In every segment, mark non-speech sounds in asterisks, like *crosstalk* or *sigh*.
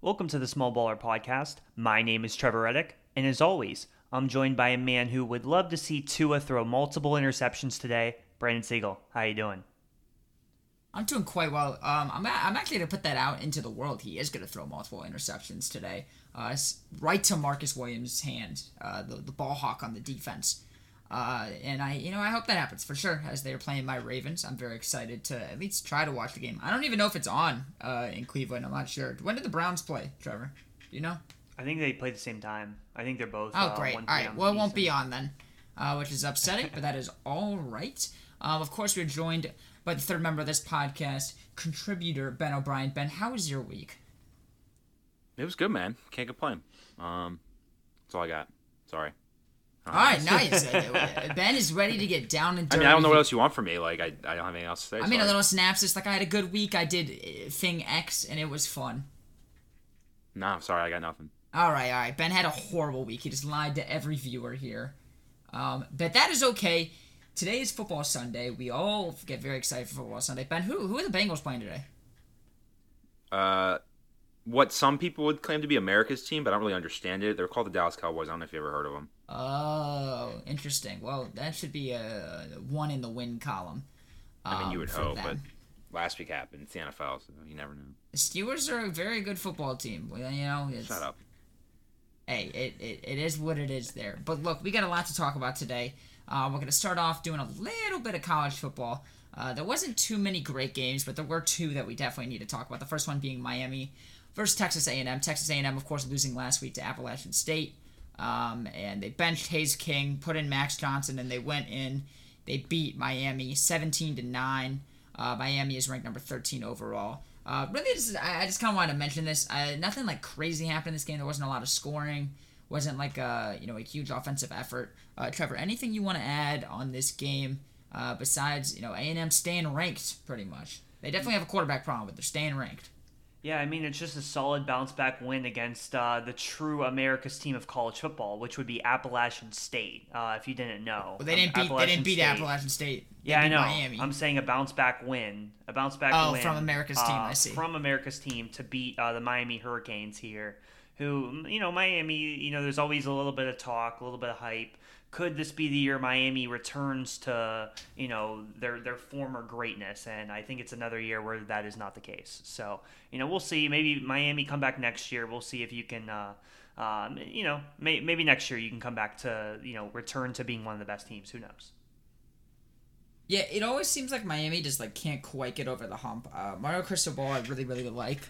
Welcome to the Small Baller Podcast. My name is Trevor Reddick, and as always, I'm joined by a man who would love to see Tua throw multiple interceptions today. Brandon Siegel, how you doing? I'm doing quite well. Um, I'm, I'm actually going to put that out into the world. He is going to throw multiple interceptions today. Uh, right to Marcus Williams' hand, uh, the, the ball hawk on the defense. Uh, and I, you know, I hope that happens for sure. As they're playing my Ravens, I'm very excited to at least try to watch the game. I don't even know if it's on uh, in Cleveland. I'm not sure. When did the Browns play, Trevor? Do you know? I think they play the same time. I think they're both. Oh, great. All right. Well, it won't be on then, uh, which is upsetting, but that is *laughs* all right. Um, of course, we're joined by the third member of this podcast, contributor Ben O'Brien. Ben, how was your week? It was good, man. Can't complain. Um, that's all I got. Sorry. All right, nice. *laughs* ben is ready to get down and dirty. I mean, I don't know what else you want from me. Like, I, I don't have anything else to say. I mean, a little synopsis. Like, I had a good week. I did uh, thing X, and it was fun. No, I'm sorry. I got nothing. All right, all right. Ben had a horrible week. He just lied to every viewer here. Um, but that is okay. Today is football Sunday. We all get very excited for football Sunday. Ben, who who are the Bengals playing today? Uh, what some people would claim to be America's team, but I don't really understand it. They're called the Dallas Cowboys. I don't know if you ever heard of them. Oh, interesting. Well, that should be a one in the win column. Um, I mean, you would um, hope, them. but last week happened. It's the NFL, so you never know. The Steelers are a very good football team. You know, shut up. Hey, it, it, it is what it is there. But look, we got a lot to talk about today. Uh, we're going to start off doing a little bit of college football. Uh, there wasn't too many great games, but there were two that we definitely need to talk about. The first one being Miami versus Texas A&M. Texas A&M, of course, losing last week to Appalachian State. Um, and they benched Haynes King, put in Max Johnson, and they went in. They beat Miami 17 to nine. Uh, Miami is ranked number 13 overall. Uh, really, just, I, I just kind of wanted to mention this. Uh, nothing like crazy happened in this game. There wasn't a lot of scoring. Wasn't like a you know a huge offensive effort. Uh, Trevor, anything you want to add on this game uh, besides you know A and M staying ranked pretty much? They definitely have a quarterback problem, but they're staying ranked. Yeah, I mean, it's just a solid bounce back win against uh, the true America's team of college football, which would be Appalachian State. Uh, if you didn't know, well, they didn't um, beat they didn't beat State. Appalachian State. They yeah, I know. Miami. I'm saying a bounce back win, a bounce back oh, win. from America's team. I uh, see. From America's team to beat uh, the Miami Hurricanes here, who you know Miami. You know, there's always a little bit of talk, a little bit of hype could this be the year Miami returns to you know their their former greatness? And I think it's another year where that is not the case. So you know we'll see. Maybe Miami come back next year. We'll see if you can. Uh, um, you know, may, maybe next year you can come back to you know return to being one of the best teams. Who knows? Yeah, it always seems like Miami just like can't quite get over the hump. Uh, Mario Cristobal, I really really like.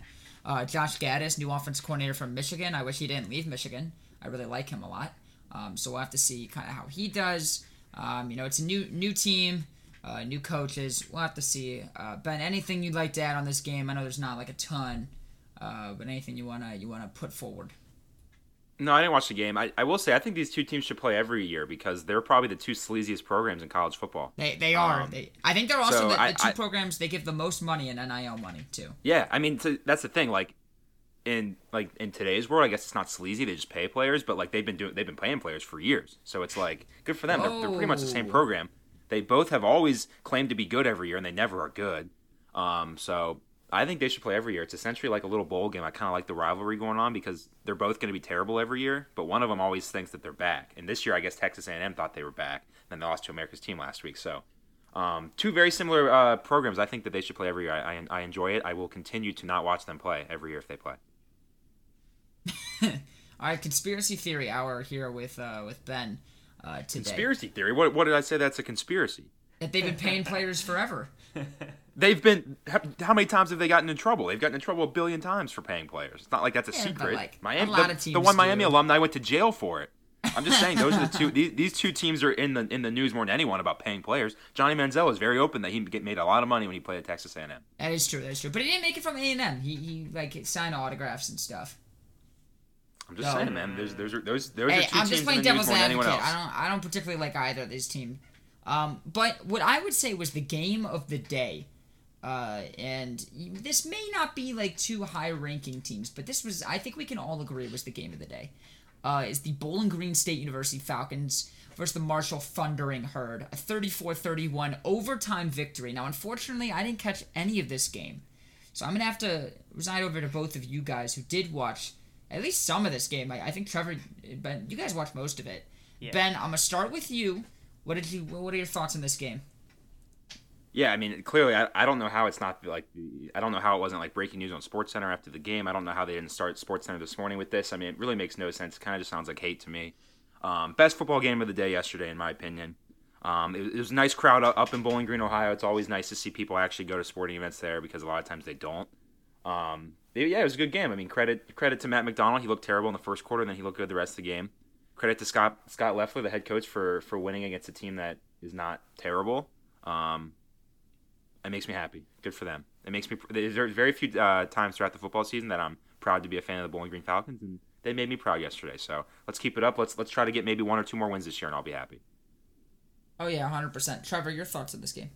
Uh, Josh Gattis, new offense coordinator from Michigan. I wish he didn't leave Michigan. I really like him a lot. Um, so we'll have to see kind of how he does. Um, you know, it's a new new team, uh, new coaches. We'll have to see. Uh, ben, anything you'd like to add on this game? I know there's not like a ton, uh, but anything you wanna you wanna put forward? No, I didn't watch the game. I, I will say I think these two teams should play every year because they're probably the two sleaziest programs in college football. They they are. Um, they, I think they're also so the, the I, two I, programs they give the most money in NIL money too. Yeah, I mean so that's the thing. Like in like in today's world, I guess it's not sleazy. They just pay players, but like they've been doing, they've been paying players for years. So it's like good for them. They're, they're, pretty much the same program. They both have always claimed to be good every year, and they never are good. Um, so I think they should play every year. It's essentially like a little bowl game. I kind of like the rivalry going on because they're both going to be terrible every year, but one of them always thinks that they're back. And this year, I guess Texas A&M thought they were back, and they lost to America's team last week. So. Um, two very similar uh, programs. I think that they should play every year. I, I, I enjoy it. I will continue to not watch them play every year if they play. *laughs* All right, conspiracy theory hour here with uh, with Ben uh, today. Conspiracy theory? What what did I say? That's a conspiracy. That they've been paying players forever. *laughs* They've been. How many times have they gotten in trouble? They've gotten in trouble a billion times for paying players. It's not like that's a yeah, secret. Like, Miami, a the, the, one Miami do. alumni went to jail for it. I'm just saying those are the *laughs* two. These, these two teams are in the in the news more than anyone about paying players. Johnny Manziel is very open that he made a lot of money when he played at Texas A&M. That is true. That's true. But he didn't make it from A&M. He he like signed autographs and stuff. I'm just no. saying, man. There's there's those those hey, are 2 I'm teams just playing devil's advocate. I don't I don't particularly like either of these teams. Um, but what I would say was the game of the day, uh, and this may not be like two high ranking teams, but this was I think we can all agree was the game of the day. Uh, is the Bowling Green State University Falcons versus the Marshall Thundering Herd, a 34-31 overtime victory. Now, unfortunately, I didn't catch any of this game. So I'm gonna have to reside over to both of you guys who did watch at least some of this game. I, I think Trevor, Ben, you guys watched most of it. Yeah. Ben, I'm gonna start with you. What did you? What are your thoughts on this game? Yeah, I mean, clearly, I, I don't know how it's not like I don't know how it wasn't like breaking news on Sports Center after the game. I don't know how they didn't start Sports Center this morning with this. I mean, it really makes no sense. It kind of just sounds like hate to me. Um, best football game of the day yesterday, in my opinion. Um, it, it, was a nice crowd up in Bowling Green, Ohio. It's always nice to see people actually go to sporting events there because a lot of times they don't. Um, yeah, it was a good game. I mean, credit credit to Matt McDonald. He looked terrible in the first quarter, and then he looked good the rest of the game. Credit to Scott Scot Loeffler, the head coach, for for winning against a team that is not terrible. Um, it makes me happy. Good for them. It makes me. There's very few uh, times throughout the football season that I'm proud to be a fan of the Bowling Green Falcons, and they made me proud yesterday. So let's keep it up. Let's let's try to get maybe one or two more wins this year, and I'll be happy. Oh yeah, hundred percent. Trevor, your thoughts on this game?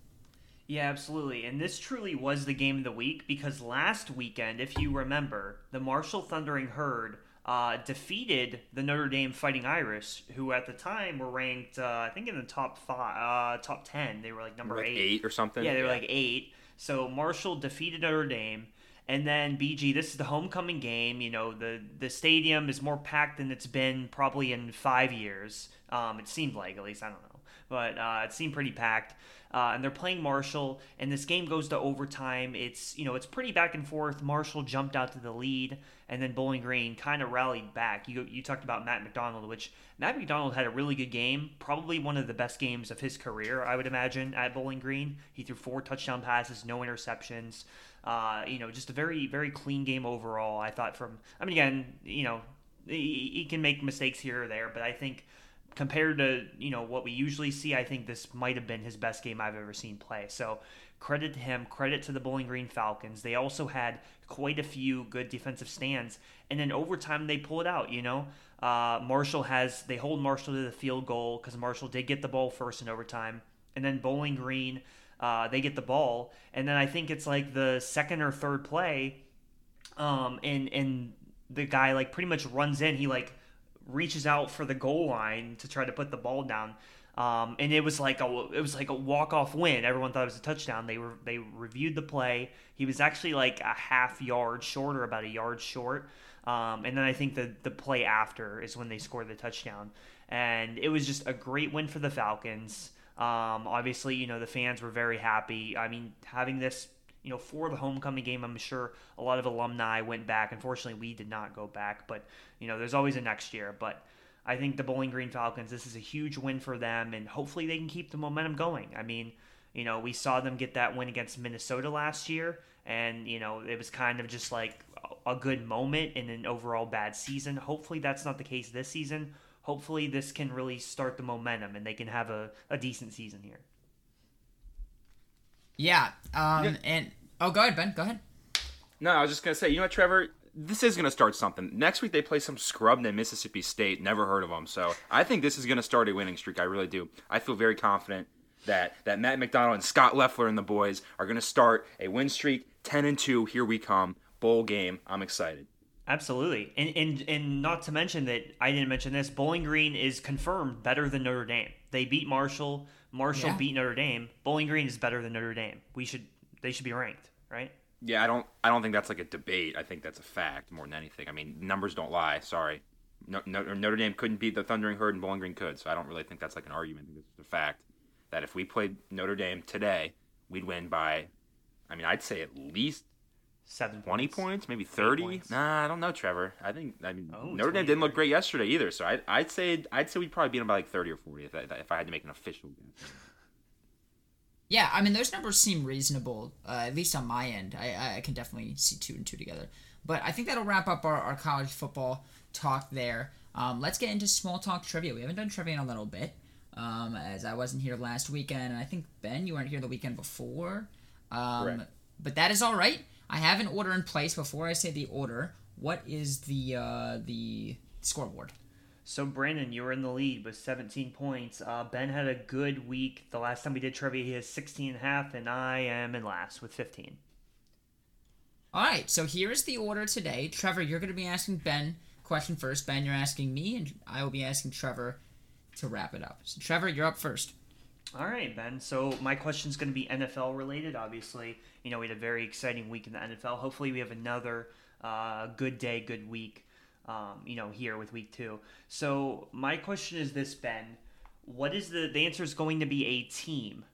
Yeah, absolutely. And this truly was the game of the week because last weekend, if you remember, the Marshall Thundering Herd uh, defeated the Notre Dame Fighting Irish, who at the time were ranked, uh, I think, in the top five, uh, top ten. They were like number like eight. eight or something. Yeah, they were like eight. So Marshall defeated Notre Dame. And then BG, this is the homecoming game. You know, the the stadium is more packed than it's been probably in five years. Um, it seemed like, at least I don't know, but uh, it seemed pretty packed. Uh, and they're playing Marshall, and this game goes to overtime. It's you know it's pretty back and forth. Marshall jumped out to the lead, and then Bowling Green kind of rallied back. You you talked about Matt McDonald, which Matt McDonald had a really good game, probably one of the best games of his career, I would imagine, at Bowling Green. He threw four touchdown passes, no interceptions. Uh, you know, just a very very clean game overall. I thought from I mean again, you know, he, he can make mistakes here or there, but I think compared to you know what we usually see, I think this might have been his best game I've ever seen play. So credit to him, credit to the Bowling Green Falcons. They also had quite a few good defensive stands, and then over time they pull it out. You know, uh, Marshall has they hold Marshall to the field goal because Marshall did get the ball first in overtime, and then Bowling Green uh, they get the ball, and then I think it's like the second or third play, um, and and the guy like pretty much runs in. He like reaches out for the goal line to try to put the ball down. Um, and it was like a it was like a walk off win. Everyone thought it was a touchdown. They were they reviewed the play. He was actually like a half yard short or about a yard short. Um, and then I think the the play after is when they scored the touchdown. And it was just a great win for the Falcons. Um, obviously, you know the fans were very happy. I mean, having this you know, for the homecoming game, I'm sure a lot of alumni went back. Unfortunately, we did not go back, but you know, there's always a next year. But I think the Bowling Green Falcons, this is a huge win for them, and hopefully they can keep the momentum going. I mean, you know, we saw them get that win against Minnesota last year, and you know, it was kind of just like a good moment in an overall bad season. Hopefully, that's not the case this season. Hopefully, this can really start the momentum, and they can have a, a decent season here. Yeah. Um. Yeah. And oh, go ahead, Ben. Go ahead. No, I was just gonna say, you know what, Trevor? This is gonna start something. Next week they play some scrub named Mississippi State. Never heard of them. So I think this is gonna start a winning streak. I really do. I feel very confident that that Matt McDonald and Scot Loeffler and the boys are gonna start a win streak. Ten and two. Here we come. Bowl game. I'm excited. Absolutely, and and and not to mention that I didn't mention this. Bowling Green is confirmed better than Notre Dame. They beat Marshall. Marshall yeah. beat Notre Dame. Bowling Green is better than Notre Dame. We should they should be ranked, right? Yeah, I don't I don't think that's like a debate. I think that's a fact more than anything. I mean, numbers don't lie. Sorry, no, no, Notre Dame couldn't beat the Thundering Herd, and Bowling Green could. So I don't really think that's like an argument. I think it's a fact that if we played Notre Dame today, we'd win by, I mean, I'd say at least seven, twenty points, points maybe thirty. Points. Nah, I don't know, Trevor. I think I mean oh, Notre Dame didn't look great yesterday either. So I'd, I'd say I'd say we'd probably beat them by like thirty or forty if I, if I had to make an official guess. Yeah, I mean those numbers seem reasonable, uh, at least on my end. I, I can definitely see two and two together. But I think that'll wrap up our, our college football talk there. Um, let's get into small talk trivia. We haven't done trivia in a little bit, um, as I wasn't here last weekend, and I think Ben, you weren't here the weekend before. Um, but that is all right. I have an order in place. Before I say the order, what is the uh, the scoreboard? So Brandon, you were in the lead with 17 points. Uh, ben had a good week. The last time we did trivia, he has 16 and a half, and I am in last with 15. All right, so here's the order today. Trevor, you're going to be asking Ben question first. Ben, you're asking me, and I will be asking Trevor to wrap it up. So Trevor, you're up first. All right, Ben. So my question is going to be NFL related. Obviously, you know we had a very exciting week in the NFL. Hopefully, we have another uh, good day, good week. Um, you know, here with week two. So my question is this, Ben: What is the the answer is going to be a team?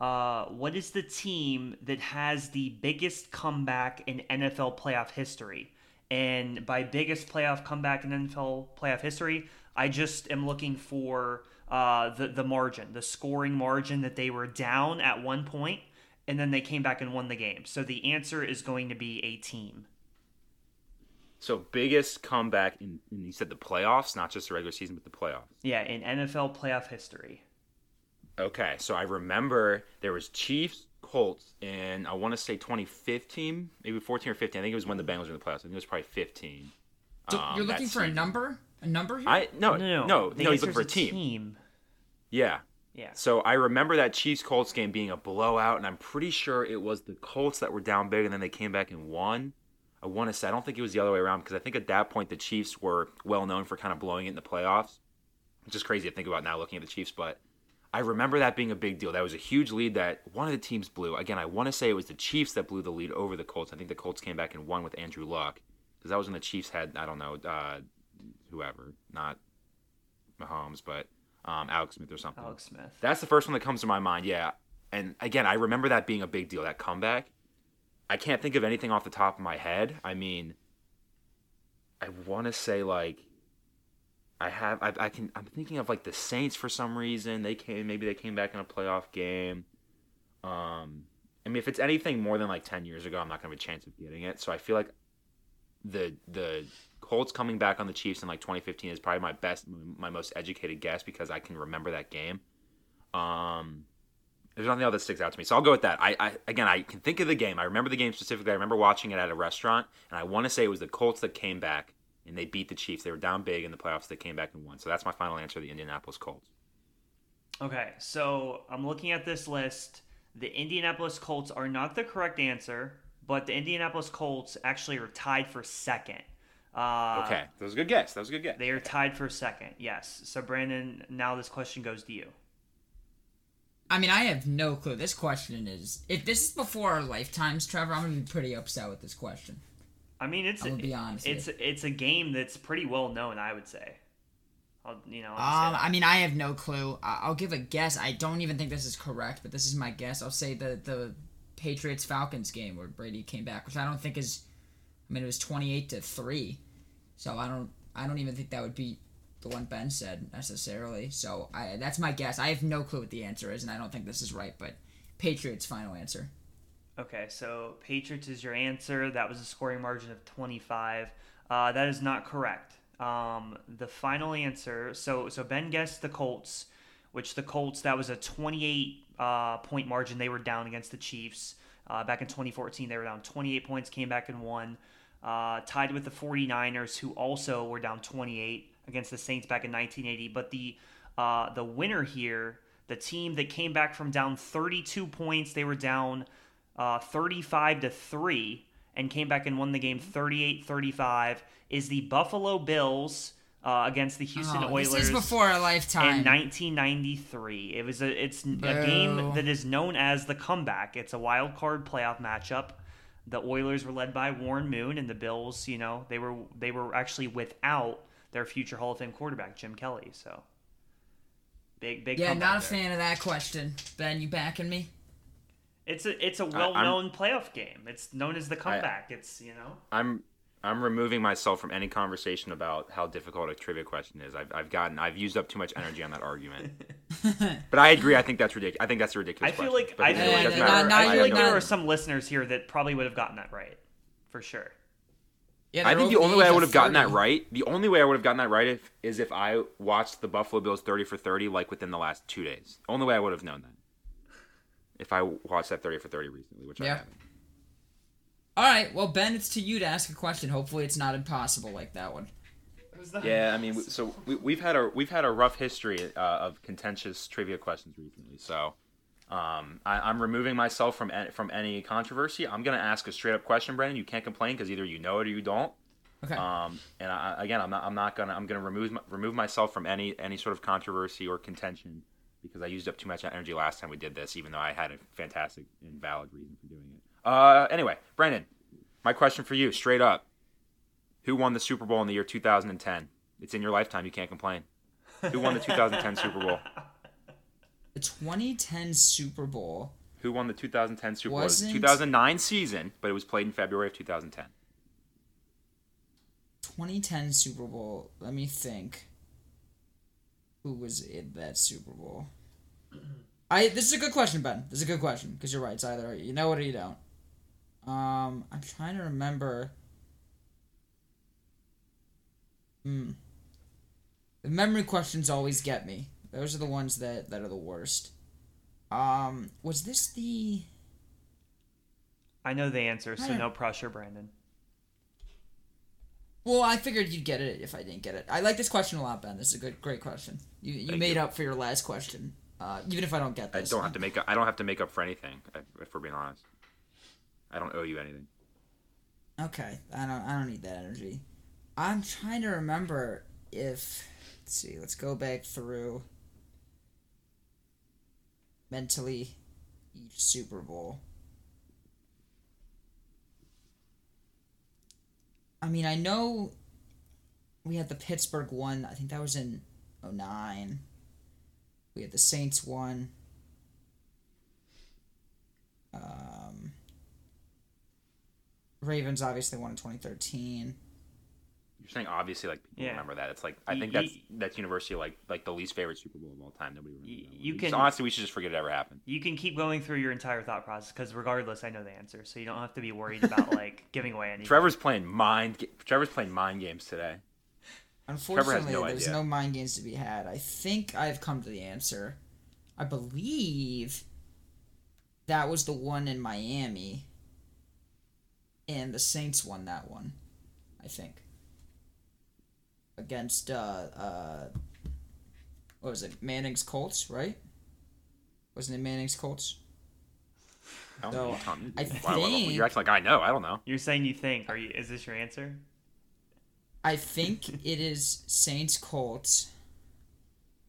Uh, what is the team that has the biggest comeback in NFL playoff history? And by biggest playoff comeback in NFL playoff history, I just am looking for uh, the the margin, the scoring margin that they were down at one point, and then they came back and won the game. So the answer is going to be a team. So biggest comeback in, in you said the playoffs, not just the regular season, but the playoffs. Yeah, in NFL playoff history. Okay, so I remember there was Chiefs Colts in I want to say 2015, maybe 14 or 15. I think it was when the Bengals were in the playoffs. I think it was probably 15. So you're looking for a number? A number here? I no No, no, no no. He's looking for a is team. Yeah. Yeah. So I remember that Chiefs Colts game being a blowout, and I'm pretty sure it was the Colts that were down big, and then they came back and won. I want to say I don't think it was the other way around because I think at that point the Chiefs were well known for kind of blowing it in the playoffs, which is crazy to think about now looking at the Chiefs. But I remember that being a big deal. That was a huge lead that one of the teams blew. Again, I want to say it was the Chiefs that blew the lead over the Colts. I think the Colts came back and won with Andrew Luck because that was when the Chiefs had I don't know uh, whoever, not Mahomes, but um, Alex Smith or something. Alex Smith. That's the first one that comes to my mind. Yeah, and again, I remember that being a big deal. That comeback. I can't think of anything off the top of my head. I mean, I want to say like I have I, I can I'm thinking of like the Saints for some reason. They came maybe they came back in a playoff game. Um, I mean, if it's anything more than like ten years ago, I'm not gonna have a chance of getting it. So I feel like the the Colts coming back on the Chiefs in like 2015 is probably my best, my most educated guess because I can remember that game. Um, there's nothing else that sticks out to me, so I'll go with that. I, I again, I can think of the game. I remember the game specifically. I remember watching it at a restaurant, and I want to say it was the Colts that came back and they beat the Chiefs. They were down big in the playoffs. They came back and won. So that's my final answer: the Indianapolis Colts. Okay, so I'm looking at this list. The Indianapolis Colts are not the correct answer, but the Indianapolis Colts actually are tied for second. Uh, Okay, that was a good guess. That was a good guess. They are tied for second, yes. So, Brandon, now this question goes to you. I mean, I have no clue. This question is if this is before our lifetimes, Trevor, I'm gonna be pretty upset with this question. I mean, it's I'm gonna be honest it's with it's a game that's pretty well known, I would say. I'll, you know, Um, I'll say I mean, I have no clue. I- I'll give a guess. I don't even think this is correct, but this is my guess. I'll say the the Patriots Falcons game where Brady came back, which I don't think is. I mean, it was twenty eight to three, so I don't. I don't even think that would be the one Ben said necessarily. So I that's my guess. I have no clue what the answer is, and I don't think this is right. But Patriots final answer. Okay, so Patriots is your answer. That was a scoring margin of 25. Uh, that is not correct. Um, the final answer. So so Ben guessed the Colts, which the Colts that was a 28 uh, point margin. They were down against the Chiefs uh, back in 2014. They were down 28 points, came back and won. Uh, tied with the 49ers, who also were down 28 against the Saints back in 1980. But the uh, the winner here, the team that came back from down 32 points, they were down uh, 35 to 3 and came back and won the game 38-35 is the Buffalo Bills uh, against the Houston Oh, Oilers this is before our lifetime. in 1993. It was a it's a game that is known as the comeback. It's a wild card playoff matchup. The Oilers were led by Warren Moon and the Bills, you know, they were they were actually without their future Hall of Fame quarterback Jim Kelly, so big big yeah, not a there. fan of that question. Ben, you backing me? It's a it's a well-known playoff game. It's known as the comeback. it's, you know. I'm I'm removing myself from any conversation about how difficult a trivia question is. I've, I've gotten I've used up too much energy on that argument. *laughs* but I agree. I think that's ridiculous. I think that's a ridiculous. I feel question. like But I feel doesn't like, there, not- not I I feel like there are some listeners here that probably would have gotten that right, for sure. Yeah, I think the only way I would have gotten that right, the only way I would have gotten that right if, is if I watched the Buffalo Bills 30 for 30 like within the last two days. Only way I would have known that. If I watched that 30 for 30 recently, which I haven't. All right, well, Ben, it's to you to ask a question. Hopefully, it's not impossible like that one. Yeah, I mean, so we, we've had a we've had a rough history uh, of contentious trivia questions recently. So um, I, I'm removing myself from any, from any controversy. I'm gonna ask a straight up question, Brendan. You can't complain because either you know it or you don't. Okay. Um, and I, again, I'm not I'm not gonna I'm gonna remove my- remove myself from any any sort of controversy or contention. because I used up too much energy last time we did this, even though I had a fantastic and valid reason for doing it. Uh, anyway, Brendan, my question for you, straight up: Who won the Super Bowl in the year 2010? It's in your lifetime. You can't complain. Who won the 2010 *laughs* Super Bowl? The 2010 Super Bowl. Who won the 2010 Super Bowl? It was 2009 season, but it was played in February of 2010. 2010 Super Bowl. Let me think. Who was in that Super Bowl? I. This is a good question, Ben. This is a good question because you're right. It's either you know it or you don't. Um, I'm trying to remember. Hmm. The memory questions always get me. Those are the ones that that are the worst. Um, was this the? I know the answer, so no pressure, Brandon. Well, I figured you'd get it if I didn't get it. I like this question a lot, Ben. This is a good, great question. You you Thank made you. up for your last question, uh, even if I don't get I don't have to make up. I don't have to make up for anything. If if we're being honest, I don't owe you anything. Okay, I don't. I don't need that energy. I'm trying to remember if. Let's see. Let's go back through. Mentally, each Super Bowl. I mean, I know we had the Pittsburgh one. I think that was in 09. We had the Saints one. Um, Ravens obviously won in 2013. You're saying obviously like people Yeah. remember that. It's like I think y- that's that's universally like like the least favorite Super Bowl of all time. Nobody remembers. Y- that one. you Because can- honestly, we should just forget it ever happened. You can keep going through your entire thought process because regardless, I know the answer, so you don't have to be worried about *laughs* like giving away anything. Trevor's playing mind. Trevor's playing mind games today. Unfortunately, no there's idea. no mind games to be had. I think I've come to the answer. I believe that was the one in Miami, and the Saints won that one. I think against uh uh what was it Manning's Colts, right? Wasn't it Manning's Colts? I don't So, know. Tom, I why- why- think- you're acting like I know. I don't know. You're saying you think? Are you? Is this your answer? I think *laughs* it is Saints Colts.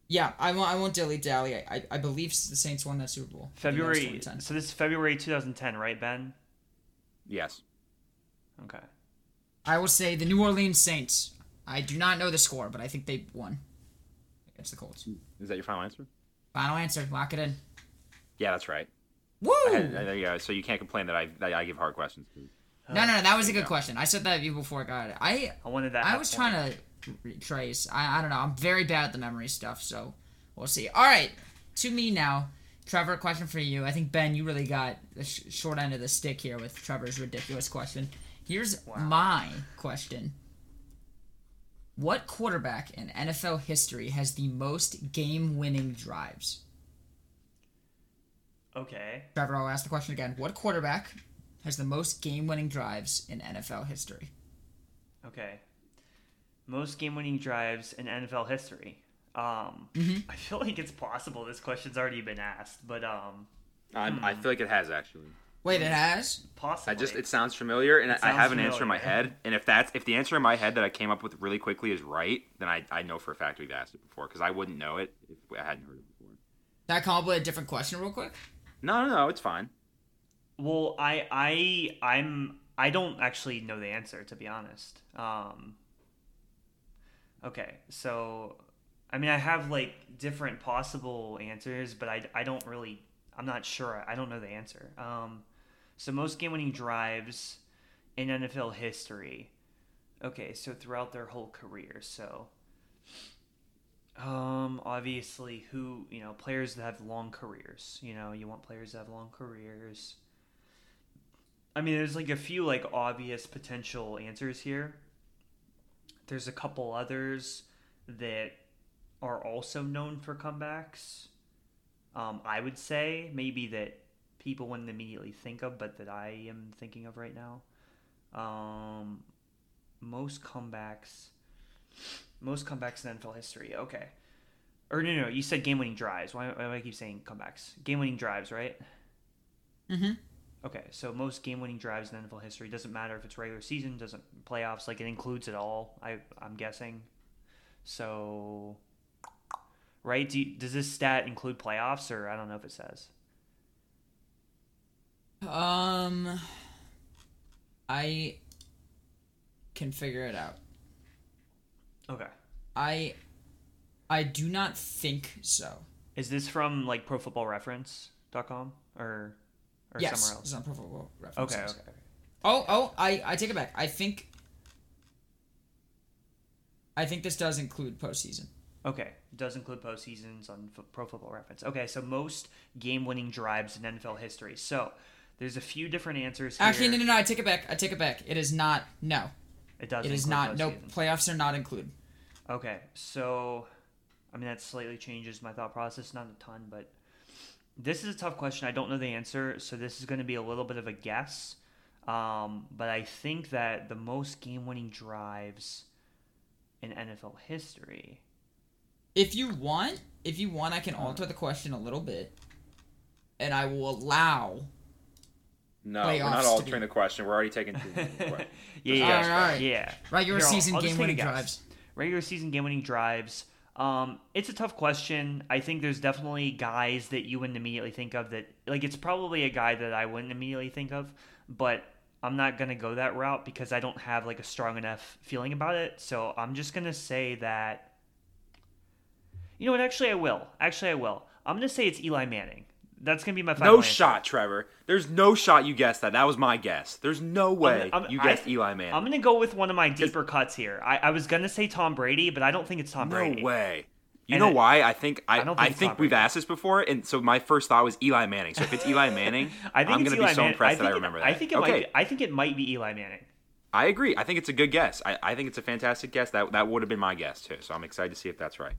Yeah, I won't. I won't dilly dally. I, I I believe the Saints won that Super Bowl. I think that was February. 2010. So this is February 2010, right, Ben? Yes. Okay. I will say the New Orleans Saints. I do not know the score, but I think they won against the Colts. Is that your final answer? Final answer. Lock it in. Yeah, that's right. Woo! I had, there you go. So you can't complain that I that I give hard questions. no, no, no, that was a good go. question. I said that you before I got it. I I wanted that. I was point. trying to retrace. I, I don't know. I'm very bad at the memory stuff, so we'll see. All right, to me now. Trevor, question for you. I think Ben, you really got the sh- short end of the stick here with Trevor's ridiculous question. Here's Wow. my question. What quarterback in NFL history has the most game-winning drives? Okay. Trevor, I'll ask the question again. What quarterback has the most game-winning drives in NFL history? Okay. Most game-winning drives in NFL history. Um, Mhm. *laughs* I feel like it's possible this question's already been asked, but um, I, I feel like it has actually. Wait, it has. possibly. I just it sounds familiar, and It I sounds have an answer in my familiar. head. And if that's if the answer in my head that I came up with really quickly is right, then I, I know for a fact we've asked it before because I wouldn't know it if I hadn't heard it before. Can I come up with a different question real quick? No, no, no, it's fine. Well, I I I'm I don't actually know the answer to be honest. Um Okay, so I mean I have like different possible answers, but I, I don't really I'm not sure. I don't know the answer. Um so most game-winning drives in NFL history. Okay, so throughout their whole career. So um, obviously, who you know, players that have long careers. You know, you want players that have long careers. I mean, there's like a few like obvious potential answers here. There's a couple others that are also known for comebacks. Um, I would say maybe that people wouldn't immediately think of, but that I am thinking of right now. Um, most comebacks, most comebacks in NFL history. Okay, or no, no, you said game-winning drives. Why, why do I keep saying comebacks? Game-winning drives, right? Mm-hmm. Okay, so most game-winning drives in NFL history doesn't matter if it's regular season, doesn't playoffs, like it includes it all. I I'm guessing. So right? Do you, does this stat include playoffs, or I don't know if it says. Um, I can figure it out. Okay. I I do not think so. Is this from like ProFootballReference.com or or yes, somewhere it's else? on Pro Football Okay, okay, okay. Oh, oh, I I take it back. I think I think this does include postseason. Okay, it does include postseasons on Pro Football Reference. Okay, so most game-winning drives in NFL history. So there's a few different answers here. Actually, no, no, no. I take it back. I take it back. It is not. No, It does. it is not. No, postseason. playoffs are not included. Okay, so I mean that slightly changes my thought process, not a ton, but this is a tough question. I don't know the answer, so this is going to be a little bit of a guess. Um, but I think that the most game-winning drives in NFL history. If you want, if you want, I can alter the question a little bit, and I will allow. No, we're not to altering be- the question. We're already taking two. *laughs* yeah, Yeah, yeah, Alright, alright. yeah. Regular Here, I'll- season I'll just take a game-winning drives. Regular season game-winning drives. Um, it's a tough question. I think there's definitely guys that you wouldn't immediately think of. That like it's probably a guy that I wouldn't immediately think of, but I'm not gonna go that route because I don't have like a strong enough feeling about it. So I'm just gonna say that. You know what? Actually, I will. Actually, I will. I'm gonna say it's Eli Manning. That's gonna be my final No answer. shot, Trevor. There's no shot you guessed that. That was my guess. There's no way I'm- you I- guessed Eli Manning. I'm gonna go with one of my deeper cuts here. I, I was gonna say Tom Brady, but I don't think it's Tom no Brady. No way. You And know it- why? I think I, I don't I think think we've asked this before, and so my first thought was Eli Manning. So if it's Eli *laughs* Manning, I think I'm gonna Eli be so Man- impressed I that I think it- remember that. I think it okay, might. Be, I think it might be Eli Manning. I agree. I think it's a good guess. I, I think it's a fantastic guess. That that would have been my guess too. So I'm excited to see if that's right.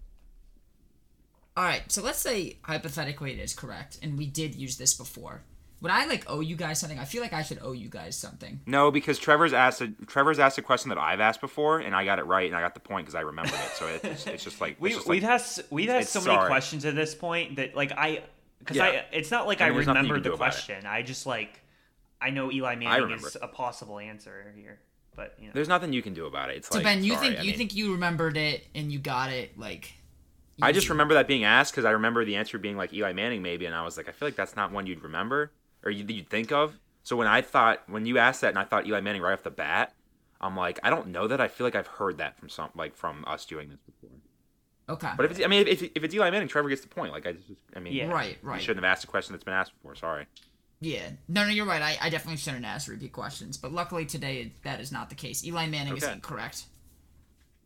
All right, so let's say hypothetically it is correct, and we did use this before. Would I like owe you guys something? I feel like I should owe you guys something. No, because Trevor's asked a, Trevor's asked a question that I've asked before, and I got it right, and I got the point because I remembered it. So it's, it's just like We, it's just we've like, had we've had it's so many sorry. questions at this point that like I because Yeah. I it's not like I I, mean, there's nothing remembered the do about it. question. I just like I know Eli Manning is a possible answer here, but you know. there's nothing you can do about it. It's So like Ben, you sorry, think I you mean- think you remembered it and you got it like? I just remember that being asked because I remember the answer being like Eli Manning maybe, and I was like, I feel like that's not one you'd remember or you, you'd think of. So when I thought when you asked that and I thought Eli Manning right off the bat, I'm like, I don't know that. I feel like I've heard that from some like from us doing this before. Okay. But if it's, I mean, if, if it's Eli Manning, Trevor gets the point. Like I just, I mean, Yeah. Right, you right. shouldn't have asked a question that's been asked before. Sorry. Yeah. No, no, you're right. I, I definitely shouldn't ask repeat questions, but luckily today that is not the case. Eli Manning is Okay. incorrect.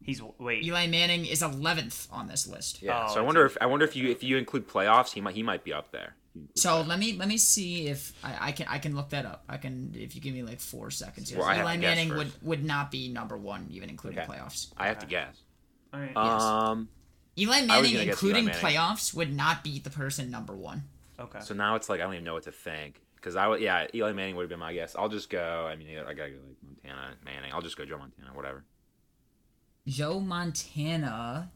He's wait. Eli Manning is 11th on this list. Yeah. Oh, so I wonder if I wonder if you if you include playoffs, he might he might be up there. So let me let me see if I, I can I can look that up. I can if you give me like four seconds. Here. Well, I have Eli to guess Manning first. would would not be number one, even including Okay. playoffs. I have to guess. All right. Um. Eli Manning, guess Eli including Manning. playoffs, would not be the person number one. okay. So now it's like I don't even know what to think because I would yeah Eli Manning would have been my guess. I'll just go. I mean I gotta go like Montana Manning. I'll just go Joe Montana. Whatever. Joe Montana,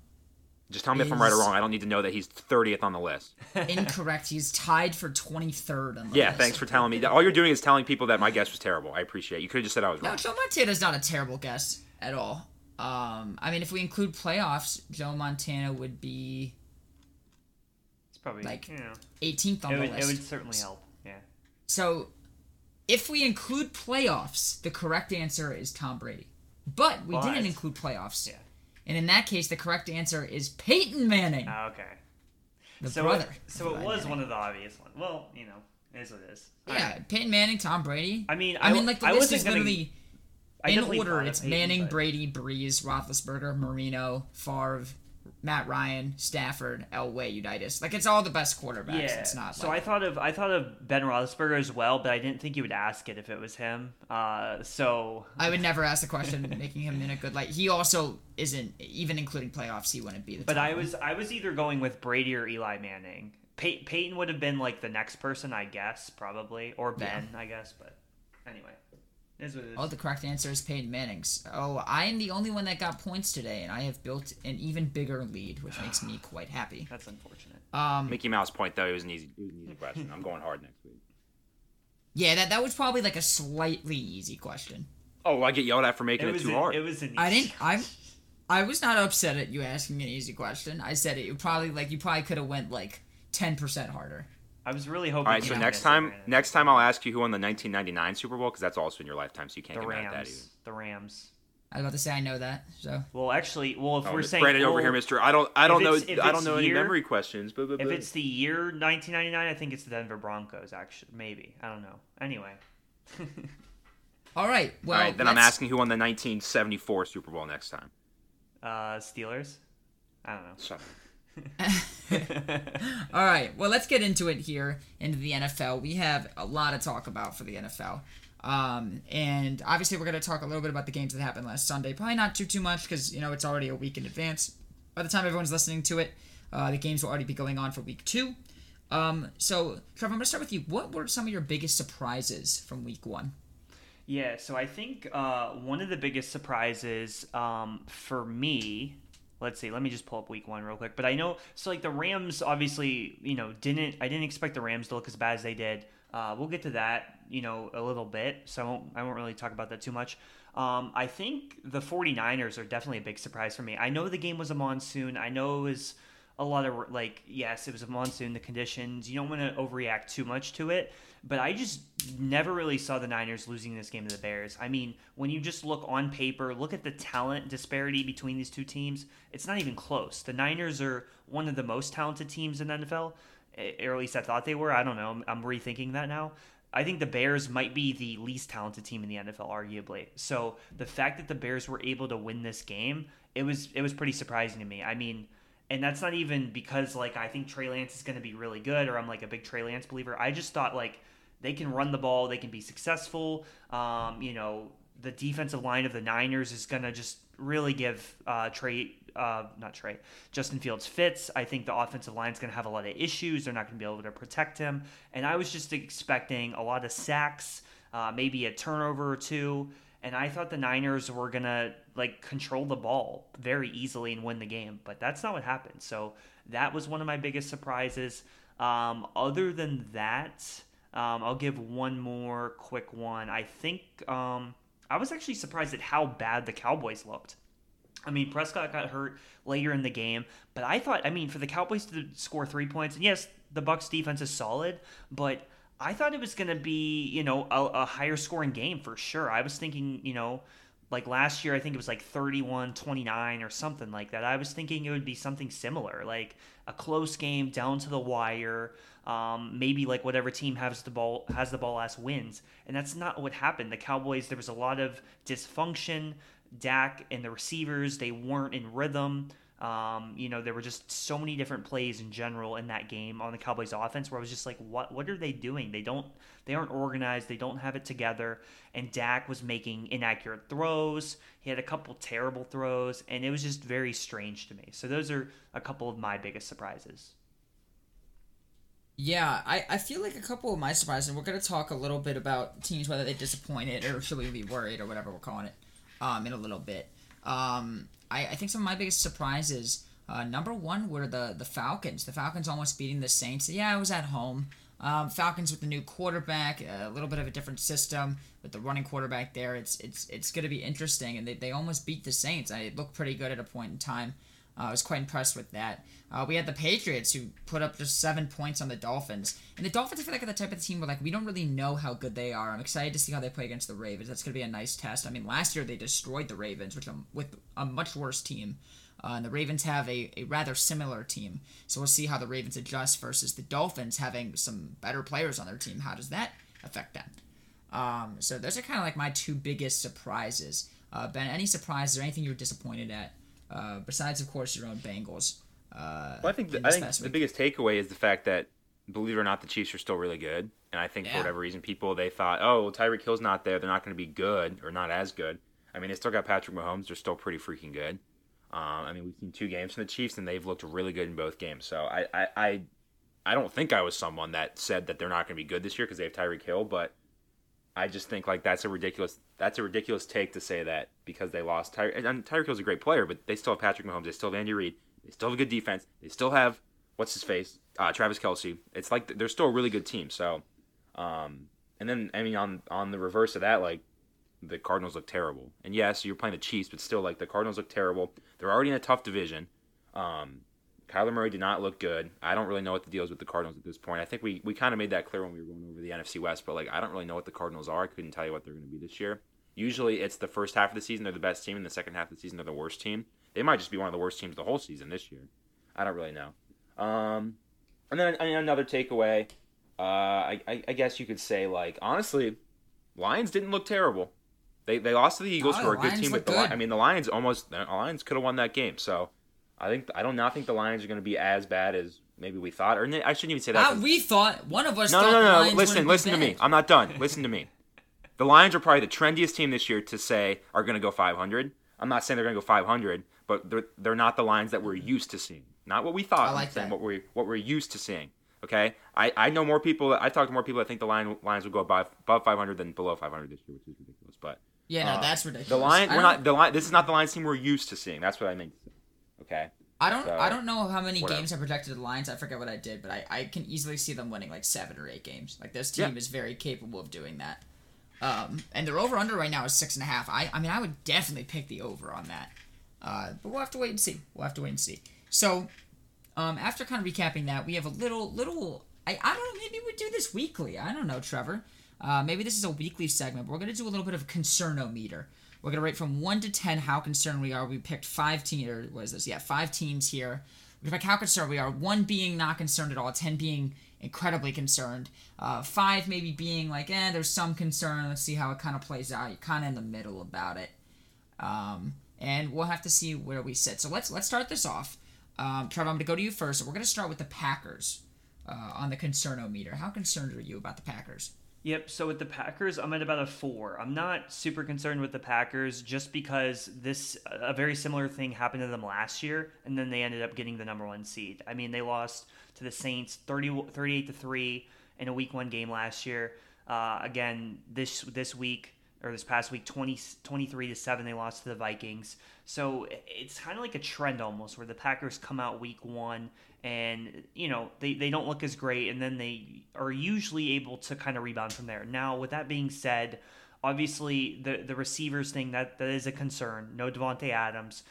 Just tell me if I'm right or wrong. I don't need to know that he's 30th on the list. *laughs* incorrect. He's tied for 23rd on the Yeah, list. thanks for telling me. All you're doing is telling people that my guess was terrible. I appreciate. it. You could have just said I was No, wrong. Joe Montana's not a terrible guess at all. Um, I mean, if we include playoffs, Joe Montana would be it's probably like, you know, 18th on it the would, list. it would certainly help. Yeah. So, if we include playoffs, the correct answer is Tom Brady. But we But- didn't include playoffs. Yeah. And in that case, the correct answer is Peyton Manning, Ah, okay. the So brother. it, so it was Manning. one of the obvious ones. Well, you know, it is what it is. Yeah, right. Peyton Manning, Tom Brady. I mean, I I mean, like the I list is gonna- literally in order. It's Peyton, Manning, but- Brady, Brees, Roethlisberger, Marino, Favre, Matt Ryan, Stafford, Elway, Unitas. Like it's all the best quarterbacks. Yeah. It's not. so like, I thought of I thought of Ben Roethlisberger as well, but I didn't think you would ask it if it was him. Uh, so I would never ask the question, *laughs* making him in a good light. He also isn't even including playoffs. He wouldn't be the. But I one. was I was either going with Brady or Eli Manning. Pey- Peyton would have been like the next person, I guess, probably, or Ben, I guess. But anyway, is what it is. Oh, the correct answer is Peyton Manning's. Oh, I am the only one that got points today, and I have built an even bigger lead, which *sighs* makes me quite happy. That's unfortunate. Um, Mickey Mouse point though. It was an easy, it was an easy question. I'm going hard next week. yeah, that that was probably like a slightly easy question. Oh, I get yelled at for making It it, too an- hard. it was an I didn't. I'm. *laughs* I was not upset at you asking an easy question. I said it. You probably like you probably could have went like ten percent harder. I was really hoping. All right, so next time, next time I'll ask you who won the 1999 Super Bowl because that's also in your lifetime, so you can't the get Rams. mad at that either. The Rams. I was about to say I know that. So Well, actually, well, if Oh, we're saying Brandon over here, Mister. I don't, I don't know, if I don't it's know any memory questions. But, but, If it's the year 1999, I think it's the Denver Broncos. Actually, maybe I don't know. Anyway, *laughs* all right. Well, all right, then I'm asking who won the 1974 Super Bowl next time. uh, Steelers. I don't know. Shut up. *laughs* All right. Well, let's get into it here into the NFL. We have a lot to talk about for the NFL. Um, and obviously, we're going to talk a little bit about the games that happened last Sunday. Probably not too too much because you know it's already a week in advance. By the time everyone's listening to it, uh, the games will already be going on for week two. Um, so, Trevor, I'm going to start with you. What were some of your biggest surprises from week one? Yeah, so I think uh, one of the biggest surprises um, for me, let's see, let me just pull up week one real quick. But I know, so like the Rams, obviously, you know, didn't I didn't expect the Rams to look as bad as they did. Uh, we'll get to that, you know, a little bit. So I won't, I won't really talk about that too much. Um, I think the 49ers are definitely a big surprise for me. I know the game was a monsoon. I know it was a lot of like yes it was a monsoon the conditions you don't want to overreact too much to it but i just never really saw the niners losing this game to the bears. I mean when you just look on paper look at the talent disparity between these two teams it's not even close. The niners are one of the most talented teams in the nfl eh, or at least i thought they were. I don't know. I'm, I'm rethinking that now. I think the Bears might be the least talented team in the NFL, arguably. So the fact that the Bears were able to win this game, it was it was pretty surprising to me. I mean, and that's not even because like I think Trey Lance is going to be really good or I'm like a big Trey Lance believer. I just thought like they can run the ball, they can be successful. Um, you know, the defensive line of the Niners is going to just really give uh, Trey, uh, not Trey, Justin Fields fits. I think the offensive line is going to have a lot of issues. They're not going to be able to protect him. And I was just expecting a lot of sacks, uh, maybe a turnover or two. And I thought the Niners were gonna like control the ball very easily and win the game, but that's not what happened. So that was one of my biggest surprises. Um, other than that, um, I'll give one more quick one. I think um, I was actually surprised at how bad the Cowboys looked. I mean, Prescott got hurt later in the game, but I thought, I mean, for the Cowboys to score three points, and yes, the Bucs defense is solid, but I thought it was going to be, you know, a, a, higher scoring game for sure. I was thinking, you know, like last year, I think it was like 31 29 or something like that. I was thinking it would be something similar, like a close game down to the wire. Um, maybe like whatever team has the ball has the ball last wins, and that's not what happened. The Cowboys there was a lot of dysfunction. Dak and the receivers they weren't in rhythm. Um, you know, there were just so many different plays in general in that game on the Cowboys offense where I was just like, what what are they doing? They don't they aren't organized, they don't have it together. And Dak was making inaccurate throws. He had a couple terrible throws, and it was just very strange to me. So those are a couple of my biggest surprises. Yeah, I, I feel like a couple of my surprises, and we're going to talk a little bit about teams, whether they disappointed or should we be worried or whatever we're calling it, um, in a little bit. Um, I, I think some of my biggest surprises, uh, number one, were the, the Falcons. The Falcons almost beating the Saints. Yeah, I was at home. Um, Falcons with the new quarterback, a little bit of a different system with the running quarterback there. It's it's it's going to be interesting, and they, they almost beat the Saints. I looked pretty good at a point in time. Uh, I was quite impressed with that. Uh, we had the Patriots who put up just seven points on the Dolphins, and the Dolphins I feel like are the type of team where like we don't really know how good they are. I'm excited to see how they play against the Ravens. That's going to be a nice test. I mean, last year they destroyed the Ravens, which um, with a much worse team. Uh, and the Ravens have a, a rather similar team. So we'll see how the Ravens adjust versus the Dolphins having some better players on their team. How does that affect them? Um, so those are kind of like my two biggest surprises. Uh, ben, any surprises or anything you were disappointed at? Uh, besides, of course, your own Bengals. Uh, well, I think the, I think the biggest takeaway is the fact that, believe it or not, the Chiefs are still really good. And I think Yeah. for whatever reason, people they thought, oh, well, Tyreek Hill's not there, they're not going to be good or not as good. I mean, they still got Patrick Mahomes; they're still pretty freaking good. Um, I mean, we've seen two games from the Chiefs, and they've looked really good in both games. So I, I, I, I don't think I was someone that said that they're not going to be good this year because they have Tyreek Hill, but I just think like that's a ridiculous that's a ridiculous take to say that because they lost Tyreek. And Tyreek Hill's a great player, but they still have Patrick Mahomes, they still have Andy Reid, they still have a good defense, they still have what's his face, uh, Travis Kelce. It's like they're still a really good team. So, um, and then I mean on on the reverse of that, like the Cardinals look terrible. And yes, you're playing the Chiefs, but still, like the Cardinals look terrible. They're already in a tough division. Um, Kyler Murray did not look good. I don't really know what the deal is with the Cardinals at this point. I think we, we kind of made that clear when we were going over the NFC West, but like I don't really know what the Cardinals are. I couldn't tell you what they're going to be this year. Usually, it's the first half of the season they're the best team, and the second half of the season they're the worst team. They might just be one of the worst teams the whole season this year. I don't really know. Um, and then another takeaway. Uh, I, I, I guess you could say like honestly, Lions didn't look terrible. They, they lost to the Eagles, Oh, who are a good Lions team, but the, good. I mean the Lions almost the Lions could have won that game. So I think I don't not think the Lions are going to be as bad as maybe we thought. Or I shouldn't even say that. We thought one of us. no, thought no, no, no. Lions Listen, listen to me. I'm not done. Listen to me. The Lions are probably the trendiest team this year to say are going to go 500. I'm not saying they're going to go 500, but they're they're not the Lions that we're used to seeing. Not what we thought. I like that. what we what we're used to seeing. Okay, I, I know more people. I talked to more people that think the Lion, Lions will go above, above 500 than below 500 this year, which is ridiculous. But Yeah, no, uh, that's ridiculous. the Lion, we're don't- the Lion. This is not the Lions team we're used to seeing. That's what I meant. Okay. I don't. So, I don't know how many whatever. games I projected the Lions. I forget what I did, but I, I can easily see them winning like seven or eight games. Like this team Yeah. is very capable of doing that. Um, and their over under right now is six and a half. I I mean I would definitely pick the over on that. Uh, but we'll have to wait and see. We'll have to wait and see. So, um, after kind of recapping that, we have a little little. I I don't know. Maybe we do this weekly. I don't know, Trevor. Uh, maybe this is a weekly segment. But we're gonna do a little bit of concernometer. We're gonna rate from one to ten how concerned we are. We picked five teams. Or what is this? Yeah, five teams here. We pick how concerned we are. One being not concerned at all. Ten being incredibly concerned. Uh, five maybe being like, eh, there's some concern. Let's see how it kind of plays out. You're kind of in the middle about it. Um, and we'll have to see where we sit. So let's let's start this off. Um, Trevor, I'm going to go to you first. We're going to start with the Packers uh, on the concernometer. How concerned are you about the Packers? Yep. So with the Packers, I'm at about a four. I'm not super concerned with the Packers just because this a very similar thing happened to them last year, and then they ended up getting the number one seed. I mean, they lost to the Saints 30, 38 to three in a Week One game last year. Uh, again, this this week or this past week, 20, 23 to seven, they lost to the Vikings. So it's kind of like a trend almost where the Packers come out Week One and you know they, they don't look as great and then they are usually able to kind of rebound from there. Now with that being said obviously the the receivers thing that that is a concern. No Davante Adams.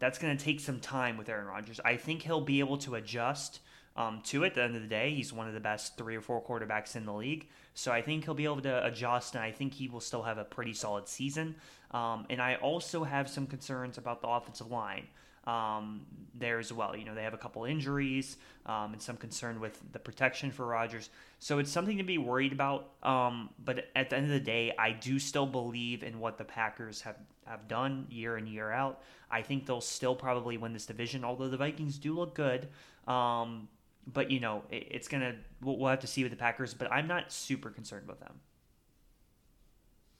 That's going to take some time with Aaron Rodgers. I think he'll be able to adjust um, to it at the end of the day. He's one of the best three or four quarterbacks in the league. So I think he'll be able to adjust and I think he will still have a pretty solid season. Um, and I also have some concerns about the offensive line um, there as well. You know, they have a couple injuries um, and some concern with the protection for Rodgers. So it's something to be worried about. Um, but at the end of the day, I do still believe in what the Packers have, have done year in, year out. I think they'll still probably win this division, although the Vikings do look good. Um, but, you know, it, it's going to, we'll, we'll have to see with the Packers, but I'm not super concerned with them.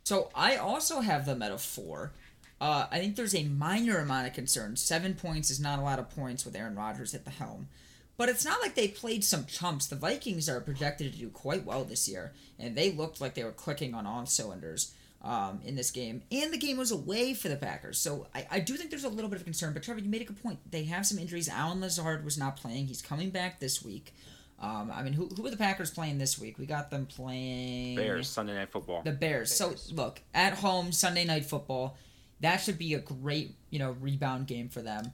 So I also have them at a four. Uh, I think there's a minor amount of concern. Seven points is not a lot of points with Aaron Rodgers at the helm. But it's not like they played some chumps. The Vikings are projected to do quite well this year, and they looked like they were clicking on all cylinders um, in this game. And the game was away for the Packers. So I, I do think there's a little bit of concern. But Trevor, you made a good point. They have some injuries. Allen Lazard was not playing. He's coming back this week. Um, I mean, who, who are the Packers playing this week? We got them playing Bears Sunday Night Football. the Bears. So look, at home Sunday night football, that should be a great, you know, rebound game for them.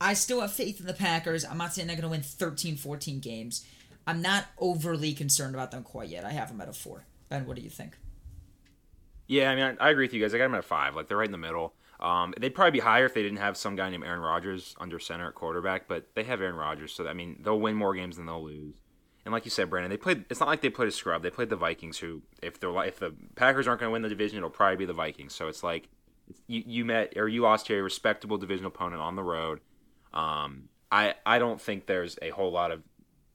I still have faith in the Packers. I'm not saying they're going to win 13, 14 games. I'm not overly concerned about them quite yet. I have them at a 4. Ben, what do you think? Yeah, I mean, I, I agree with you guys. I got them at a five. Like they're right in the middle. Um, they'd probably be higher if they didn't have some guy named Aaron Rodgers under center at quarterback. But they have Aaron Rodgers, so I mean, they'll win more games than they'll lose. And like you said, Brandon, they played. It's not like they played a scrub. They played the Vikings, who if they're if the Packers aren't going to win the division, it'll probably be the Vikings. So it's like you you met or you lost to a respectable division opponent on the road. Um, I I don't think there's a whole lot of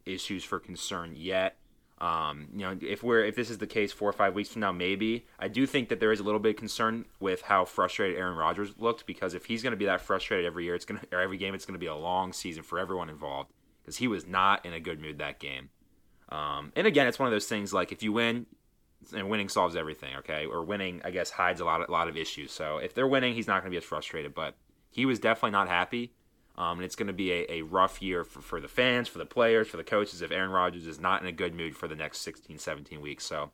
issues for concern yet. Um, you know, if we're if this is the case four or five weeks from now, maybe I do think that there is a little bit of concern with how frustrated Aaron Rodgers looked because if he's going to be that frustrated every year, it's gonna or every game, it's going to be a long season for everyone involved because he was not in a good mood that game. Um, and again, it's one of those things like if you win, and winning solves everything, okay? Or winning, I guess, hides a lot of, a lot of issues. So if they're winning, he's not going to be as frustrated. But he was definitely not happy. Um, and it's going to be a, a rough year for, for the fans, for the players, for the coaches if Aaron Rodgers is not in a good mood for the next 16, 17 weeks. So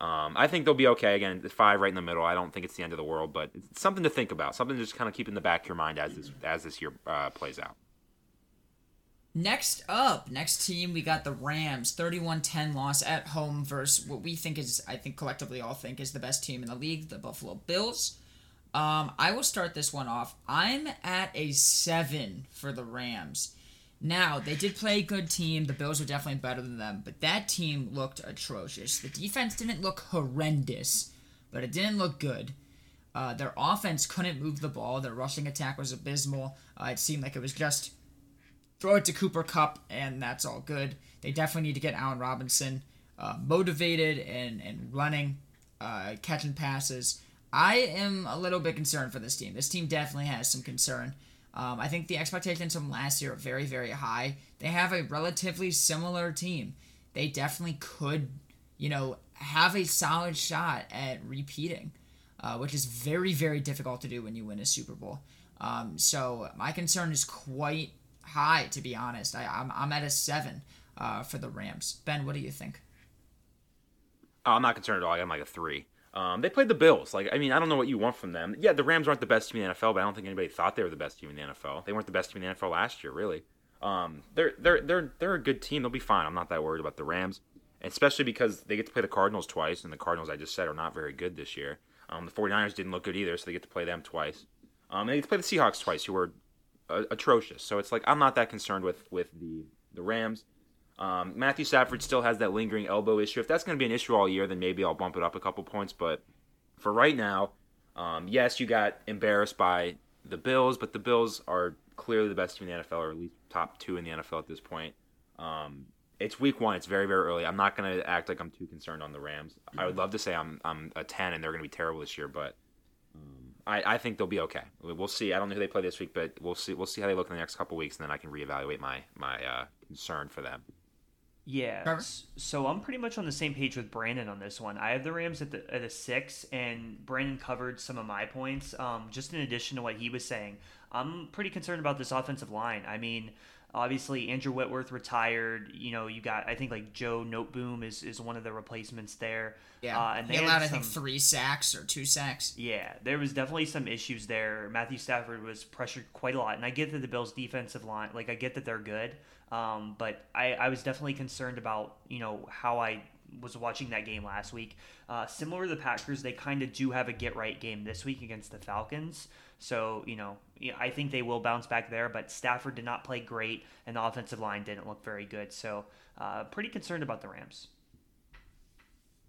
Um, I think they'll be okay. Again, five right in the middle. I don't think it's the end of the world, but it's something to think about. Something to just kind of keep in the back of your mind as this as this year uh, plays out. Next up, next team, we got the Rams. 31-10 loss at home versus what we think is, I think collectively all think is the best team in the league, the Buffalo Bills. Um, I will start this one off. I'm at a seven for the Rams. Now, they did play a good team. The Bills are definitely better than them, but that team looked atrocious. The defense didn't look horrendous, but it didn't look good. Uh, their offense couldn't move the ball. Their rushing attack was abysmal. Uh, it seemed like it was just throw it to Cooper Kupp, and that's all good. They definitely need to get Allen Robinson uh, motivated and, and running, uh, catching passes. I am a little bit concerned for this team. This team definitely has some concern. Um, I think the expectations from last year are very, very high. They have a relatively similar team. They definitely could, you know, have a solid shot at repeating, uh, which is very, very difficult to do when you win a Super Bowl. Um, so my concern is quite high, to be honest. I, I'm, I'm at a seven uh, for the Rams. Ben, what do you think? Oh, I'm not concerned at all. I'm like a three. Um, they played the Bills. Like, I mean, I don't know what you want from them. Yeah, the Rams aren't the best team in the NFL, but I don't think anybody thought they were the best team in the NFL. They weren't the best team in the NFL last year, really. Um, they're they're they're they're a good team. They'll be fine. I'm not that worried about the Rams, especially because they get to play the Cardinals twice, and the Cardinals I just said are not very good this year. Um, the 49ers didn't look good either, so they get to play them twice. Um, and they get to play the Seahawks twice, who were atrocious. So it's like I'm not that concerned with with the the Rams. Um, Matthew Stafford still has that lingering elbow issue. If that's going to be an issue all year, then maybe I'll bump it up a couple points. But for right now, um, yes, you got embarrassed by the Bills, but the Bills are clearly the best team in the NFL, or at least top two in the NFL at this point. Um, it's week one. It's very, very early. I'm not going to act like I'm too concerned on the Rams. I would love to say I'm I'm a 10 and they're going to be terrible this year, but I, I think they'll be okay. We'll see. I don't know who they play this week, but we'll see. We'll see how they look in the next couple weeks, and then I can reevaluate my my uh, concern for them. Yeah. Trevor? So I'm pretty much on the same page with Brandon on this one. I have the Rams at the at a six, and Brandon covered some of my points. Um, just in addition to what he was saying, I'm pretty concerned about this offensive line. I mean, obviously Andrew Whitworth retired. You know, you got I think like Joe Noteboom is is one of the replacements there. Yeah, uh, and they he allowed I think three sacks or two sacks. Yeah, there was definitely some issues there. Matthew Stafford was pressured quite a lot, and I get that the Bills' defensive line, like I get that they're good. Um, but I, I was definitely concerned about you know how I was watching that game last week. Uh, similar to the Packers, they kind of do have a get right game this week against the Falcons. So you know I think they will bounce back there. But Stafford did not play great, and the offensive line didn't look very good. So uh, pretty concerned about the Rams.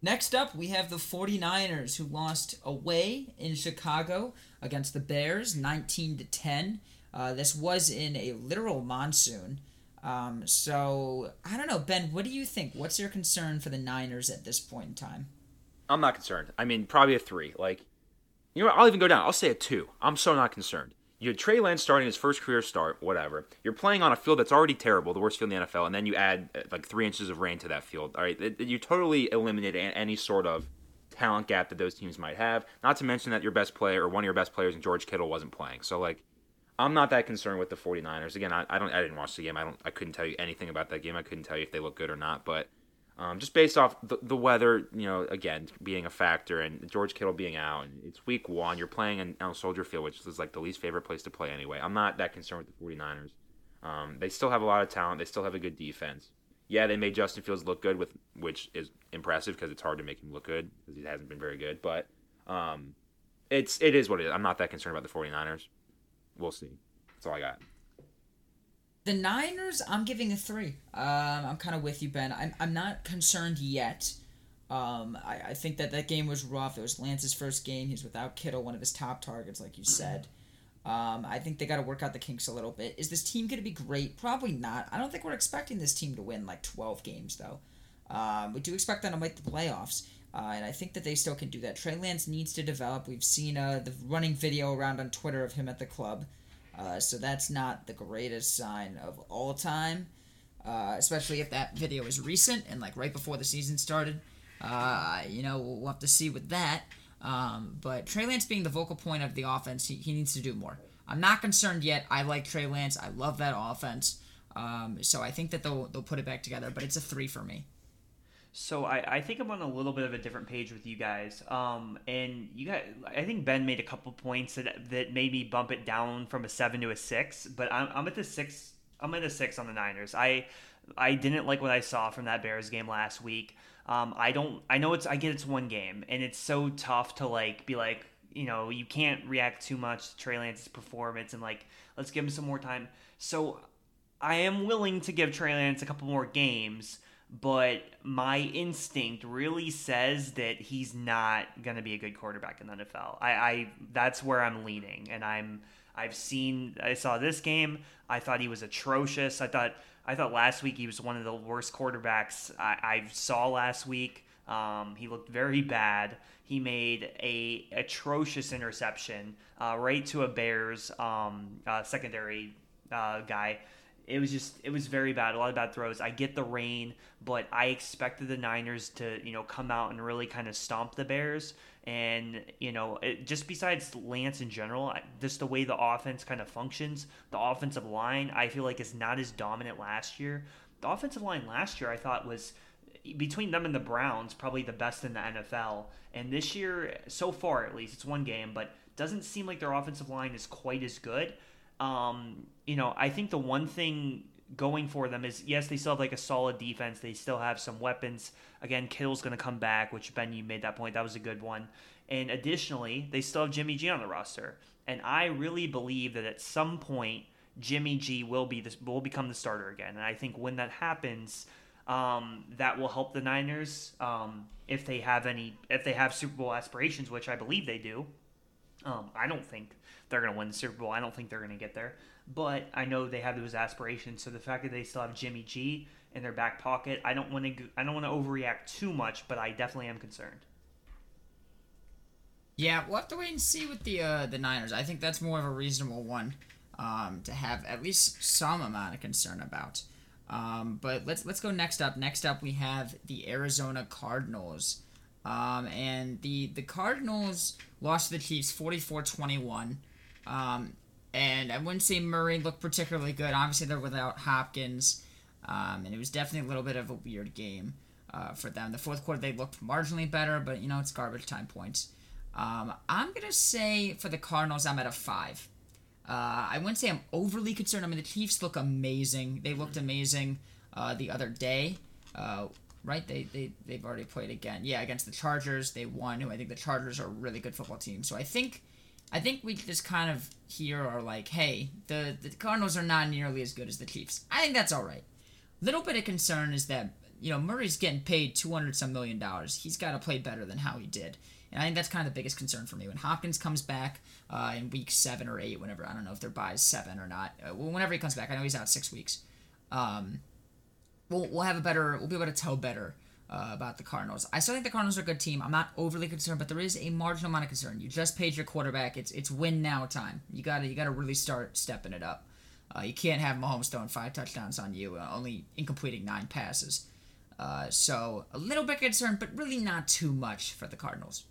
Next up, we have the 49ers who lost away in Chicago against the Bears 19 to 10. Uh, this was in a literal monsoon. Um, so I don't know, Ben. What do you think? What's your concern for the Niners at this point in time? I'm not concerned. I mean, probably a three. Like, you know, what? I'll even go down. I'll say a two. I'm so not concerned. You had Trey Lance starting his first career start, whatever. You're playing on a field that's already terrible, the worst field in the NFL, and then you add uh, like three inches of rain to that field. All right, you totally eliminate any sort of talent gap that those teams might have. Not to mention that your best player or one of your best players George Kittle wasn't playing. So like I'm not that concerned with the 49ers. Again, I, I don't I didn't watch the game. I don't I couldn't tell you anything about that game. I couldn't tell you if they look good or not, but um, just based off the, the weather, you know, again being a factor and George Kittle being out, and it's week one. You're playing in, on Soldier Field, which is like the least favorite place to play anyway. I'm not that concerned with the 49ers. Um, they still have a lot of talent. They still have a good defense. Yeah, they made Justin Fields look good, with which is impressive because it's hard to make him look good because he hasn't been very good. But um, it's it is what it is. I'm not that concerned about the 49ers. We'll see. That's all I got. The Niners, I'm giving a three. Um, I'm kind of with you, Ben. I'm, I'm not concerned yet. Um, I, I think that that game was rough. It was Lance's first game. He's without Kittle, one of his top targets, like you said. Um, I think they got to work out the kinks a little bit. Is this team going to be great? Probably not. I don't think we're expecting this team to win like 12 games, though. Um, we do expect them to make the playoffs. Uh, and I think that they still can do that. Trey Lance needs to develop. We've seen uh, the running video around on Twitter of him at the club. Uh, so that's not the greatest sign of all time, uh, especially if that video is recent and like right before the season started. Uh, you know, we'll have to see with that. Um, but Trey Lance being the vocal point of the offense, he, he needs to do more. I'm not concerned yet. I like Trey Lance. I love that offense. Um, so I think that they'll they'll put it back together. But it's a three for me. So I, I think I'm on a little bit of a different page with you guys. Um, and you got I think Ben made a couple points that that made me bump it down from a seven to a six. But I'm, I'm at the six. I'm at a six on the Niners. I I didn't like what I saw from that Bears game last week. Um, I don't. I know it's. I get it's one game, and it's so tough to like be like, you know, you can't react too much to Trey Lance's performance, and like, let's give him some more time. So, I am willing to give Trey Lance a couple more games, but my instinct really says that he's not going to be a good quarterback in the NFL. I, I that's where I'm leaning, and I'm. I've seen. I saw this game. I thought he was atrocious. I thought I thought last week he was one of the worst quarterbacks I, I saw last week. Um, he looked very bad. He made a atrocious interception uh, right to a Bears um, uh, secondary uh, guy. It was just it was very bad. A lot of bad throws. I get the rain, but I expected the Niners to you know come out and really kind of stomp the Bears. And you know, it, just besides Lance in general, just the way the offense kind of functions, the offensive line, I feel like is not as dominant last year. The offensive line last year, I thought was between them and the Browns, probably the best in the NFL. And this year, so far at least, it's one game, but doesn't seem like their offensive line is quite as good. Um, you know, I think the one thing going for them is yes, they still have like a solid defense. They still have some weapons. Again, Kittle's going to come back, which Ben, you made that point. That was a good one. And additionally, they still have Jimmy G on the roster. And I really believe that at some point, Jimmy G will be this will become the starter again. And I think when that happens, um, that will help the Niners um, if they have any if they have Super Bowl aspirations, which I believe they do. Um, I don't think they're going to win the Super Bowl. I don't think they're going to get there but I know they have those aspirations. So the fact that they still have Jimmy G in their back pocket, I don't want to I don't want to overreact too much, but I definitely am concerned. Yeah, we'll have to wait and see with the uh, the Niners. I think that's more of a reasonable one um, to have at least some amount of concern about. Um, but let's let's go next up. Next up, we have the Arizona Cardinals. Um, and the the Cardinals lost to the Chiefs 44-21. Um, and I wouldn't say Murray looked particularly good. Obviously, they're without Hopkins, um, and it was definitely a little bit of a weird game uh, for them. The fourth quarter, they looked marginally better, but you know, it's garbage time points. Um, I'm going to say for the Cardinals, I'm at a five. Uh, I wouldn't say I'm overly concerned. I mean, the Chiefs look amazing. They looked amazing uh, the other day. Uh, right? They, they, they've already played again. Yeah, against the Chargers. They won, who I think the Chargers are a really good football team. So I think I think we just kind of here are like, hey, the, the Cardinals are not nearly as good as the Chiefs. I think that's all right. Little bit of concern is that you know Murray's getting paid two hundred some million dollars. He's got to play better than how he did, and I think that's kind of the biggest concern for me. When Hopkins comes back uh, in week seven or eight, whenever I don't know if they're by seven or not, uh, whenever he comes back, I know he's out six weeks. Um, we'll we'll have a better, we'll be able to tell better uh, about the Cardinals. I still think the Cardinals are a good team. I'm not overly concerned, but there is a marginal amount of concern. You just paid your quarterback. It's it's win now time. You gotta you gotta really start stepping it up. Uh, you can't have Mahomes throwing five touchdowns on you, uh, only incompleting nine passes. Uh, so a little bit concerned, but really not too much for the Cardinals.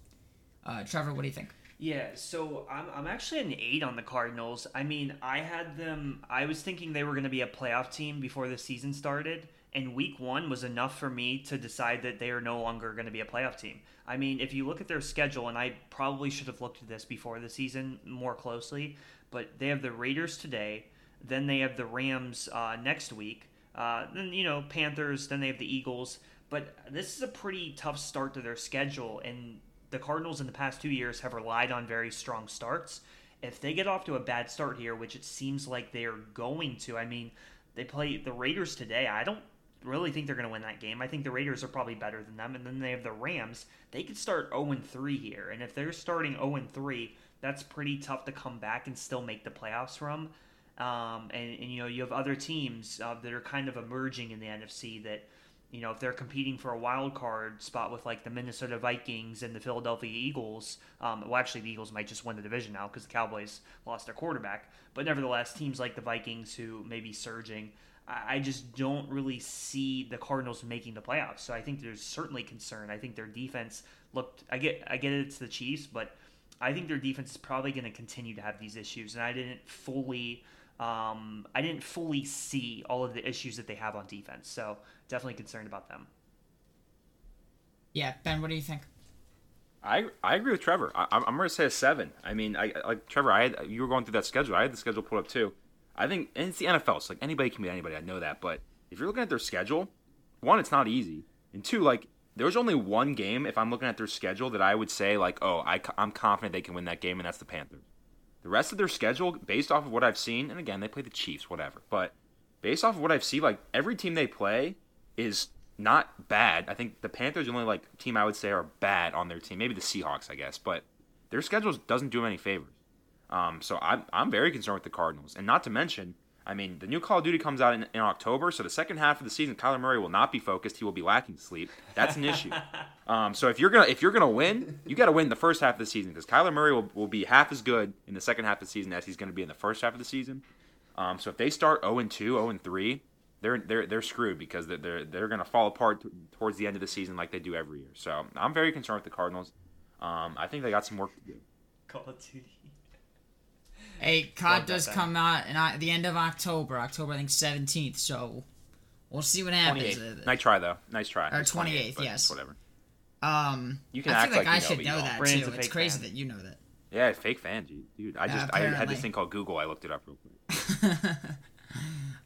Uh, Trevor, what do you think? Yeah, so I'm, I'm actually an eight on the Cardinals. I mean, I had them. I was thinking they were going to be a playoff team before the season started, and week one was enough for me to decide that they are no longer going to be a playoff team. I mean, if you look at their schedule, and I probably should have looked at this before the season more closely, but they have the Raiders today, then they have the Rams uh, next week, uh, then, you know, Panthers, then they have the Eagles. But this is a pretty tough start to their schedule, and the Cardinals in the past two years have relied on very strong starts. If they get off to a bad start here, which it seems like they are going to, I mean, they play the Raiders today. I don't really think they're going to win that game. I think the Raiders are probably better than them, and then they have the Rams. They could start 0 3 here, and if they're starting 0 3, that's pretty tough to come back and still make the playoffs from. Um, and, and, you know you have other teams uh, that are kind of emerging in the NFC that you know if they're competing for a wild card spot with like the Minnesota Vikings and the Philadelphia Eagles. Um, well, actually, the Eagles might just win the division now because the Cowboys lost their quarterback. But nevertheless, teams like the Vikings who may be surging. I just don't really see the Cardinals making the playoffs. So I think there's certainly concern. I think their defense looked. I get. I get it, it's the Chiefs, but I think their defense is probably going to continue to have these issues. And I didn't fully. Um, I didn't fully see all of the issues that they have on defense. So definitely concerned about them. Yeah, Ben, what do you think? I I agree with Trevor. I, I'm going to say a seven. I mean, I like Trevor. I had, you were going through that schedule. I had the schedule pulled up too. I think, and it's the NFL. So like anybody can beat anybody. I know that, but if you're looking at their schedule, one, it's not easy, and two, like there's only one game if I'm looking at their schedule that I would say like, oh, I, I'm confident they can win that game, and that's the Panthers. The rest of their schedule, based off of what I've seen, and again, they play the Chiefs, whatever, but based off of what I've seen, like every team they play is not bad. I think the Panthers the only like team I would say are bad on their team. Maybe the Seahawks, I guess, but their schedule doesn't do them any favors. Um, so I'm I'm very concerned with the Cardinals, and not to mention I mean, the new Call of Duty comes out in, in, October, so the second half of the season, Kyler Murray will not be focused. He will be lacking sleep. That's an issue. *laughs* Um, so if you're gonna if you're gonna win, you got to win the first half of the season because Kyler Murray will, will be half as good in the second half of the season as he's going to be in the first half of the season. Um, so if they start 0 and 2, 0 and 3, they're they're they're screwed because they're they're, they're going to fall apart t- towards the end of the season like they do every year. So I'm very concerned with the Cardinals. Um, I think they got some work to do. Call of Duty. Hey, COD does come out at the end of October. October, I think seventeenth. So we'll see what happens. Nice try though. Nice try. Or twenty eighth. Yes. Whatever. Um, you can I feel like, like I should know, know that Brandon's too. It's crazy fan. that you know that. Yeah, fake fan, dude. I just uh, I had this thing called Google. I looked it up real quick. *laughs*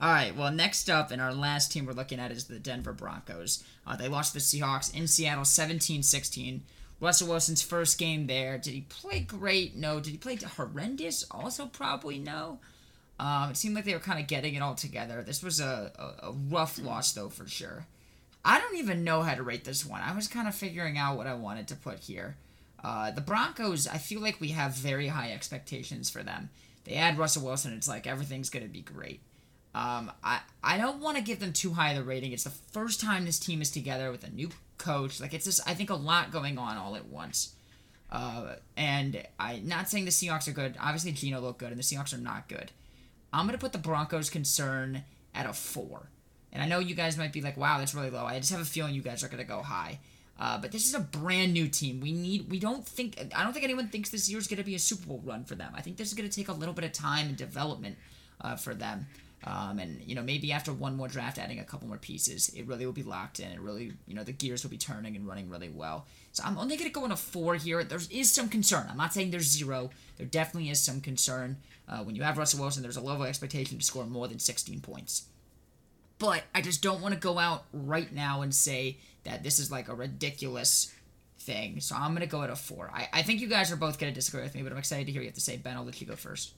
All right. Well, next up, and our last team we're looking at is the Denver Broncos. Uh, they lost the Seahawks in Seattle 17-16. Russell Wilson's first game there. Did he play great? No. Did he play horrendous? Also, probably no. Um, it seemed like they were kind of getting it all together. This was a, a, a, rough loss, though, for sure. I don't even know how to rate this one. I was kind of figuring out what I wanted to put here. Uh, the Broncos, I feel like we have very high expectations for them. They add Russell Wilson, it's like everything's going to be great. Um, I, I don't want to give them too high of a rating. It's the first time this team is together with a new coach. Like it's just I think a lot going on all at once. Uh, and I not saying the Seahawks are good. Obviously, Geno looked good, and the Seahawks are not good. I'm gonna put the Broncos' concern at a four. And I know you guys might be like, "Wow, that's really low." I just have a feeling you guys are gonna go high. Uh, but this is a brand new team. We need. We don't think. I don't think anyone thinks this year's gonna be a Super Bowl run for them. I think this is gonna take a little bit of time and development uh, for them. Um, and you know maybe after one more draft, adding a couple more pieces, it really will be locked in. It really, you know, the gears will be turning and running really well. So I'm only gonna go on a four here. There is some concern. I'm not saying there's zero. There definitely is some concern. Uh, when you have Russell Wilson, there's a level of expectation to score more than 16 points. But I just don't want to go out right now and say that this is like a ridiculous thing. So I'm gonna go at a four. I, I think you guys are both gonna disagree with me, but I'm excited to hear you have to say. Ben, I'll let you go first.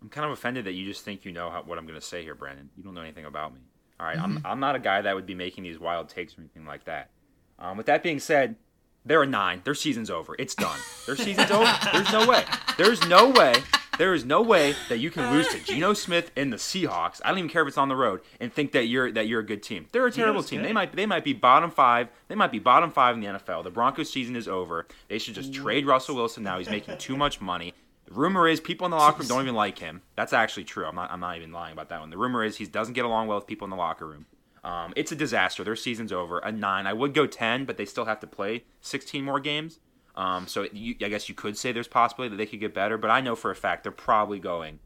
I'm kind of offended that you just think you know how, what I'm going to say here, Brandon. You don't know anything about me. All right? mm-hmm. I'm, I'm not a guy that would be making these wild takes or anything like that. Um, with that being said, they're a nine. Their season's over. It's done. Their *laughs* season's over. There's no way. There's no way. There is no way that you can lose to Geno Smith and the Seahawks. I don't even care if it's on the road and think that you're that you're a good team. They're a terrible team. Good. They might they might be bottom five. They might be bottom five in the NFL. The Broncos season is over. They should just trade Russell Wilson now. He's making too much money. The rumor is people in the locker room don't even like him. That's actually true. I'm not. I'm not even lying about that one. The rumor is he doesn't get along well with people in the locker room. Um, it's a disaster. Their season's over. A nine. I would go ten, but they still have to play 16 more games. Um, so you, I guess you could say there's possibility that they could get better, but I know for a fact they're probably going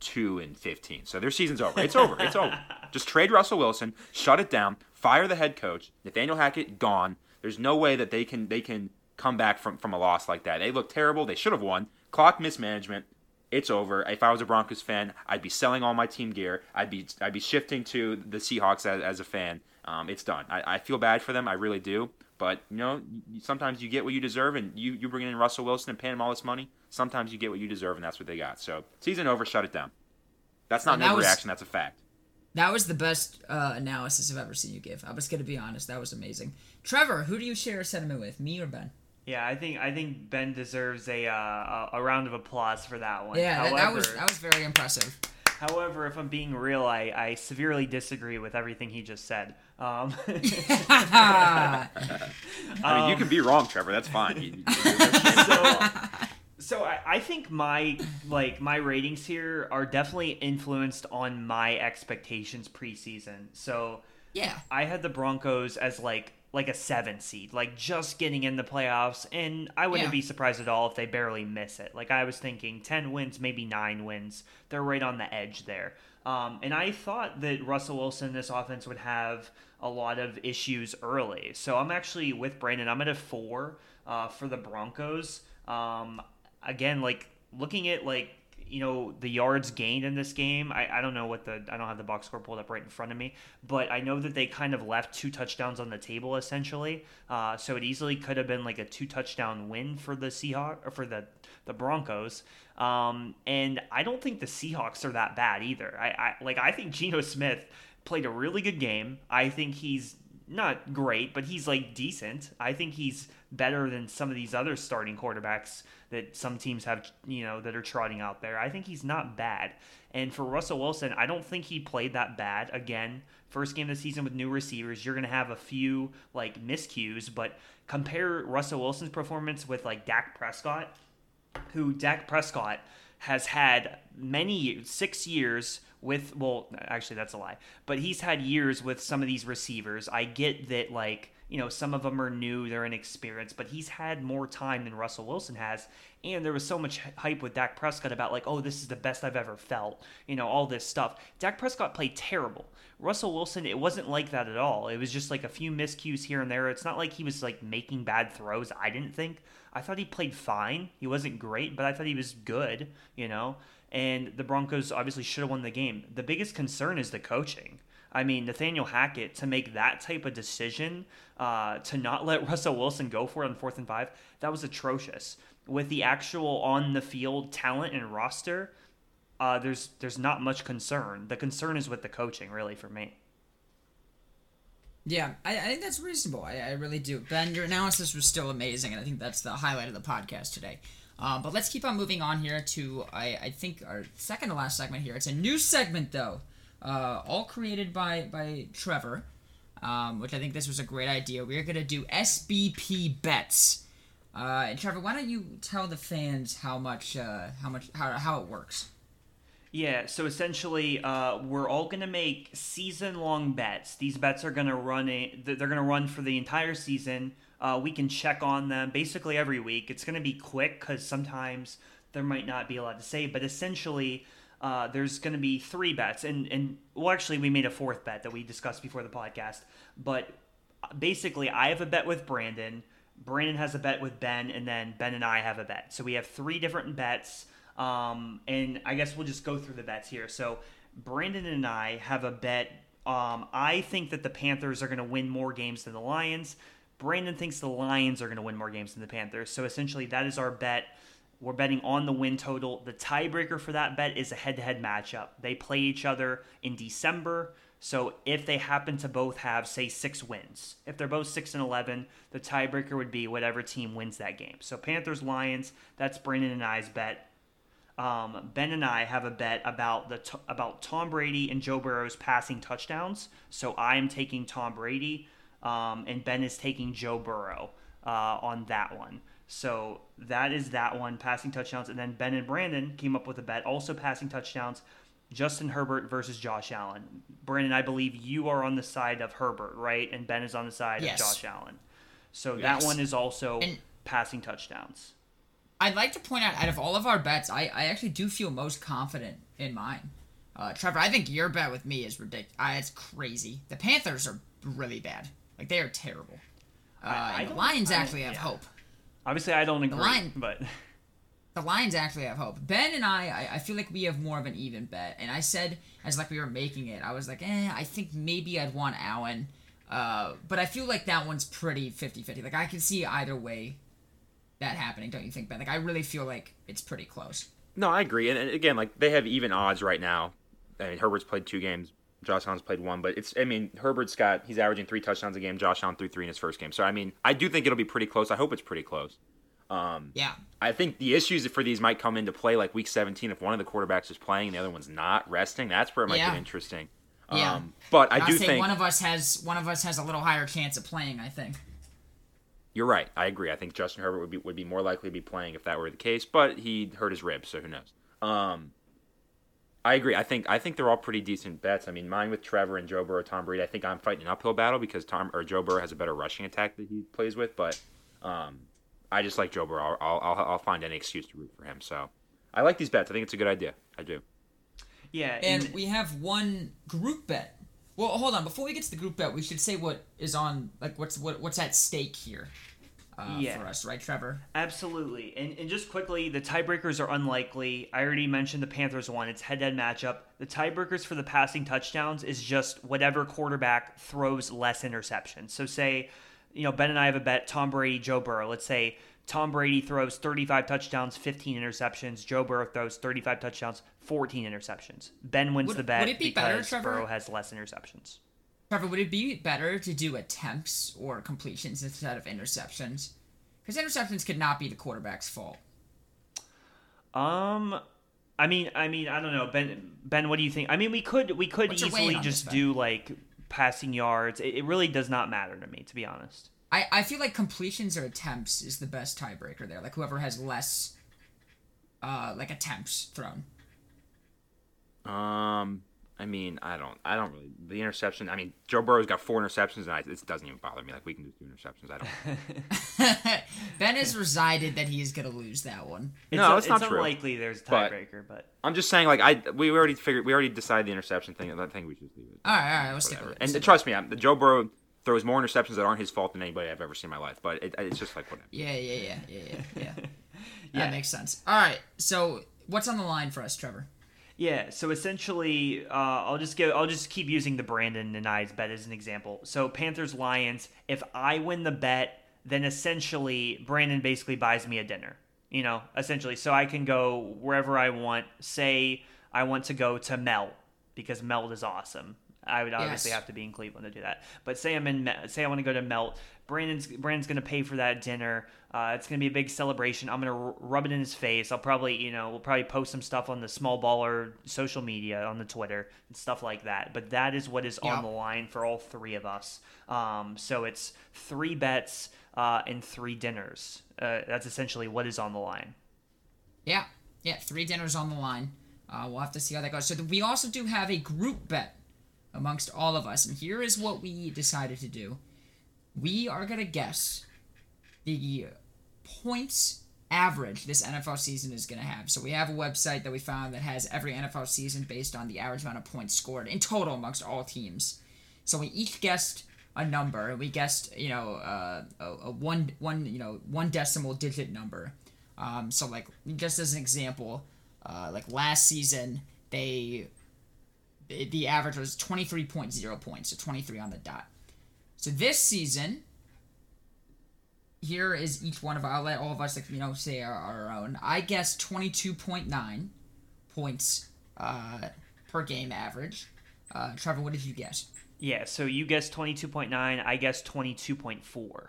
two and 15. So their season's over. It's over. It's over. *laughs* Just trade Russell Wilson, shut it down, fire the head coach. Nathaniel Hackett gone. There's no way that they can they can come back from from a loss like that. They look terrible. They should have won clock mismanagement. It's over. If I was a Broncos fan, I'd be selling all my team gear. I'd be I'd be shifting to the Seahawks as, as a fan. Um, it's done. I, I feel bad for them. I really do. But you know, sometimes you get what you deserve, and you you bring in Russell Wilson and paying him all this money. Sometimes you get what you deserve, and that's what they got. So season over. Shut it down. That's not an overreaction. That's a fact. That was the best uh, analysis I've ever seen you give. I was going to be honest. That was amazing. Trevor, who do you share a sentiment with, me or Ben? Yeah, I think I think Ben deserves a uh, a round of applause for that one. Yeah, however, that was that was very impressive. However, if I'm being real, I, I severely disagree with everything he just said. Um, *laughs* *laughs* I mean, you can be wrong, Trevor. That's fine. *laughs* so, so I, I think my like my ratings here are definitely influenced on my expectations preseason. So yeah, I had the Broncos as like like a seven seed, like just getting in the playoffs. And I wouldn't Yeah. be surprised at all if they barely miss it. Like I was thinking 10 wins, maybe nine wins. They're right on the edge there. Um, and I thought that Russell Wilson, this offense would have a lot of issues early. So I'm actually with Brandon. I'm at a four uh, for the Broncos. Um, again, like looking at like you know the yards gained in this game I, I don't know what the i don't have the box score pulled up right in front of me but i know that they kind of left two touchdowns on the table essentially. Uh, so it easily could have been like a two touchdown win for the seahawks or for the the broncos. Um, and i don't think the seahawks are that bad either. I, I like i think Geno smith played a really good game. I think he's not great, but he's like decent. I think he's better than some of these other starting quarterbacks that some teams have, you know, that are trotting out there. I think he's not bad. And for Russell Wilson, I don't think he played that bad. Again, first game of the season with new receivers, you're going to have a few like miscues, but compare Russell Wilson's performance with like Dak Prescott, who Dak Prescott has had many six years with well actually that's a lie. But he's had years with some of these receivers. I get that like you know some of them are new they're inexperienced but he's had more time than russell wilson has. And there was so much hype with dak prescott about like oh this is the best i've ever felt you know all this stuff. Dak prescott played terrible. Russell wilson it wasn't like that at all. It was just like a few miscues here and there. It's not like he was like making bad throws i didn't think. I thought he played fine. He wasn't great but i thought he was good you know and the Broncos obviously should have won the game. The biggest concern is the coaching. I mean, Nathaniel Hackett to make that type of decision uh, to not let *laughs* Russell Wilson go for it on fourth and five, that was atrocious. With the actual on the field talent and roster, uh, there's there's not much concern. The concern is with the coaching, really, for me. Yeah, I, I think that's reasonable. I, I really do. Ben, your analysis was still amazing, and I think that's the highlight of the podcast today. Uh, but let's keep on moving on here to I, I think our second to last segment here. It's a new segment though, uh, all created by by Trevor, um, which I think this was a great idea. We're gonna do SBP bets. Uh, and Trevor, why don't you tell the fans how much uh, how much how, how it works? Yeah, so essentially, uh, we're all gonna make season-long bets. These bets are gonna run a, they're gonna run for the entire season. Uh, we can check on them basically every week. It's gonna be quick because sometimes there might not be a lot to say, but essentially, uh, there's gonna be three bets, and and well, actually, we made a fourth bet that we discussed before the podcast. But basically, I have a bet with Brandon. Brandon has a bet with Ben, and then Ben and I have a bet. So we have three different bets. Um, and I guess we'll just go through the bets here. So Brandon and I have a bet. Um, I think that the Panthers are going to win more games than the Lions. Brandon thinks the Lions are going to win more games than the Panthers. So essentially, that is our bet. We're betting on the win total. The tiebreaker for that bet is a head to head matchup. They play each other in December. So if they happen to both have, say, six wins, if they're both six and eleven, the tiebreaker would be whatever team wins that game. So Panthers Lions, that's Brandon and I's bet. Um, ben and I have a bet about the t- about Tom Brady and Joe Burrow's passing touchdowns. So I am taking Tom Brady, um, and Ben is taking Joe Burrow uh, on that one. So that is that one passing touchdowns, and then Ben and Brandon came up with a bet also passing touchdowns. Justin Herbert versus Josh Allen. Brandon, I believe you are on the side of Herbert, right? And Ben is on the side Yes. of Josh Allen. So Yes. that one is also And- passing touchdowns. I'd like to point out, out of all of our bets, I, I actually do feel most confident in mine. Uh, Trevor, I think your bet with me is ridiculous. Uh, it's crazy. The Panthers are really bad. Like they are terrible. Uh, I- I the don't- Lions I actually have yeah. hope. Obviously, I don't agree, line- but *laughs* The Lions actually have hope. Ben and I, I, I feel like we have more of an even bet. And I said, as like we were making it, I was like, eh, I think maybe I'd want Allen. Uh, but I feel like that one's pretty 50-50. Like I can see either way that happening, don't you think, Ben? Like I really feel like it's pretty close. No, I agree. And, and again, like they have even odds right now. I mean, Herbert's played two games. Josh Allen's played one, but it's. I mean, Herbert's got he's averaging three touchdowns a game. Josh Allen threw three in his first game. So I mean, I do think it'll be pretty close. I hope it's pretty close. Um, Yeah. I think the issues for these might come into play like week 17 if one of the quarterbacks is playing and the other one's not resting. That's where it might Yeah. get interesting. Yeah. Um, but I I'll do say think one of us has one of us has a little higher chance of playing. I think. you're right. I agree. I think Justin Herbert would be would be more likely to be playing if that were the case, but he hurt his ribs, so who knows. Um, I agree. I think I think they're all pretty decent bets. I mean, mine with Trevor and Joe Burrow, Tom Brady. I think I'm fighting an uphill battle because Tom or Joe Burrow has a better rushing attack that he plays with. But um, I just like Joe Burrow. I'll, I'll I'll find any excuse to root for him. So I like these bets. I think it's a good idea. I do. Yeah, And we have one group bet. Well, hold on. Before we get to the group bet, we should say what is on like what's what what's at stake here uh, Yeah. for us, right, Trevor? Absolutely. And, and just quickly, the tiebreakers are unlikely. I already mentioned the Panthers one. It's head to head matchup. The tiebreakers for the passing touchdowns is just whatever quarterback throws less interceptions. So, say, you know, Ben and I have a bet Tom Brady, Joe Burrow. Let's say Tom Brady throws 35 touchdowns, 15 interceptions. Joe Burrow throws 35 touchdowns, 14 interceptions. Ben wins Would- the bet would it be better, because Trevor? Burrow has less interceptions. Trevor, would it be better to do attempts or completions instead of interceptions? Because interceptions could not be the quarterback's fault. Um, I mean, I mean, I don't know, Ben. Ben, what do you think? I mean, we could we could What's easily just this, do like passing yards. It, it really does not matter to me, to be honest. I, I feel like completions or attempts is the best tiebreaker there. Like whoever has less, uh, like attempts thrown. Um, I mean, I don't, I don't really. The interception. I mean, Joe Burrow's got four interceptions, and I, it doesn't even bother me. Like we can just do interceptions. I don't. *laughs* *laughs* ben has resided that he is gonna lose that one. No, it's not true. unlikely there's a tiebreaker, but, I'm just saying, like I, we already figured, we already decided the interception thing. I think we should leave it. All right, all right, let's stick with it. And trust me, I'm, Joe Burrow throws more interceptions that aren't his fault than anybody I've ever seen in my life. But it, it's just like whatever. Yeah, yeah, yeah, yeah, yeah, yeah. *laughs* Yeah. That makes sense. All right, so what's on the line for us, Trevor? Yeah. So essentially, uh, I'll just go. I'll just keep using the Brandon and I's bet as an example. So Panthers Lions. If I win the bet, then essentially Brandon basically buys me a dinner. You know, essentially, so I can go wherever I want. Say I want to go to Mel because Melt is awesome. I would obviously Yes. have to be in Cleveland to do that. But say I'm in, say I want to go to Melt. Brandon's Brandon's gonna pay for that dinner. Uh, it's gonna be a big celebration. I'm gonna r- rub it in his face. I'll probably, you know, we'll probably post some stuff on the Small Baller social media on the Twitter and stuff like that. But that is what is Yeah. on the line for all three of us. Um, so it's three bets uh, and three dinners. Uh, that's essentially what is on the line. Yeah, yeah, three dinners on the line. Uh, we'll have to see how that goes. So we also do have a group bet amongst all of us, and here is what we decided to do. We are gonna guess the points average this NFL season is gonna have. So we have a website that we found that has every NFL season based on the average amount of points scored in total amongst all teams. So we each guessed a number. and We guessed, you know, uh, a, a one one you know one decimal digit number. Um, so like just as an example, uh, like last season they the the average was 23.0 points, so 23 on the dot. So this season, here is each one of our, I'll let all of us, like, you know, say our, our own. I guess 22.9 points uh, per game average. Uh, Trevor, what did you guess? Yeah. So you guessed 22.9. I guessed 22.4.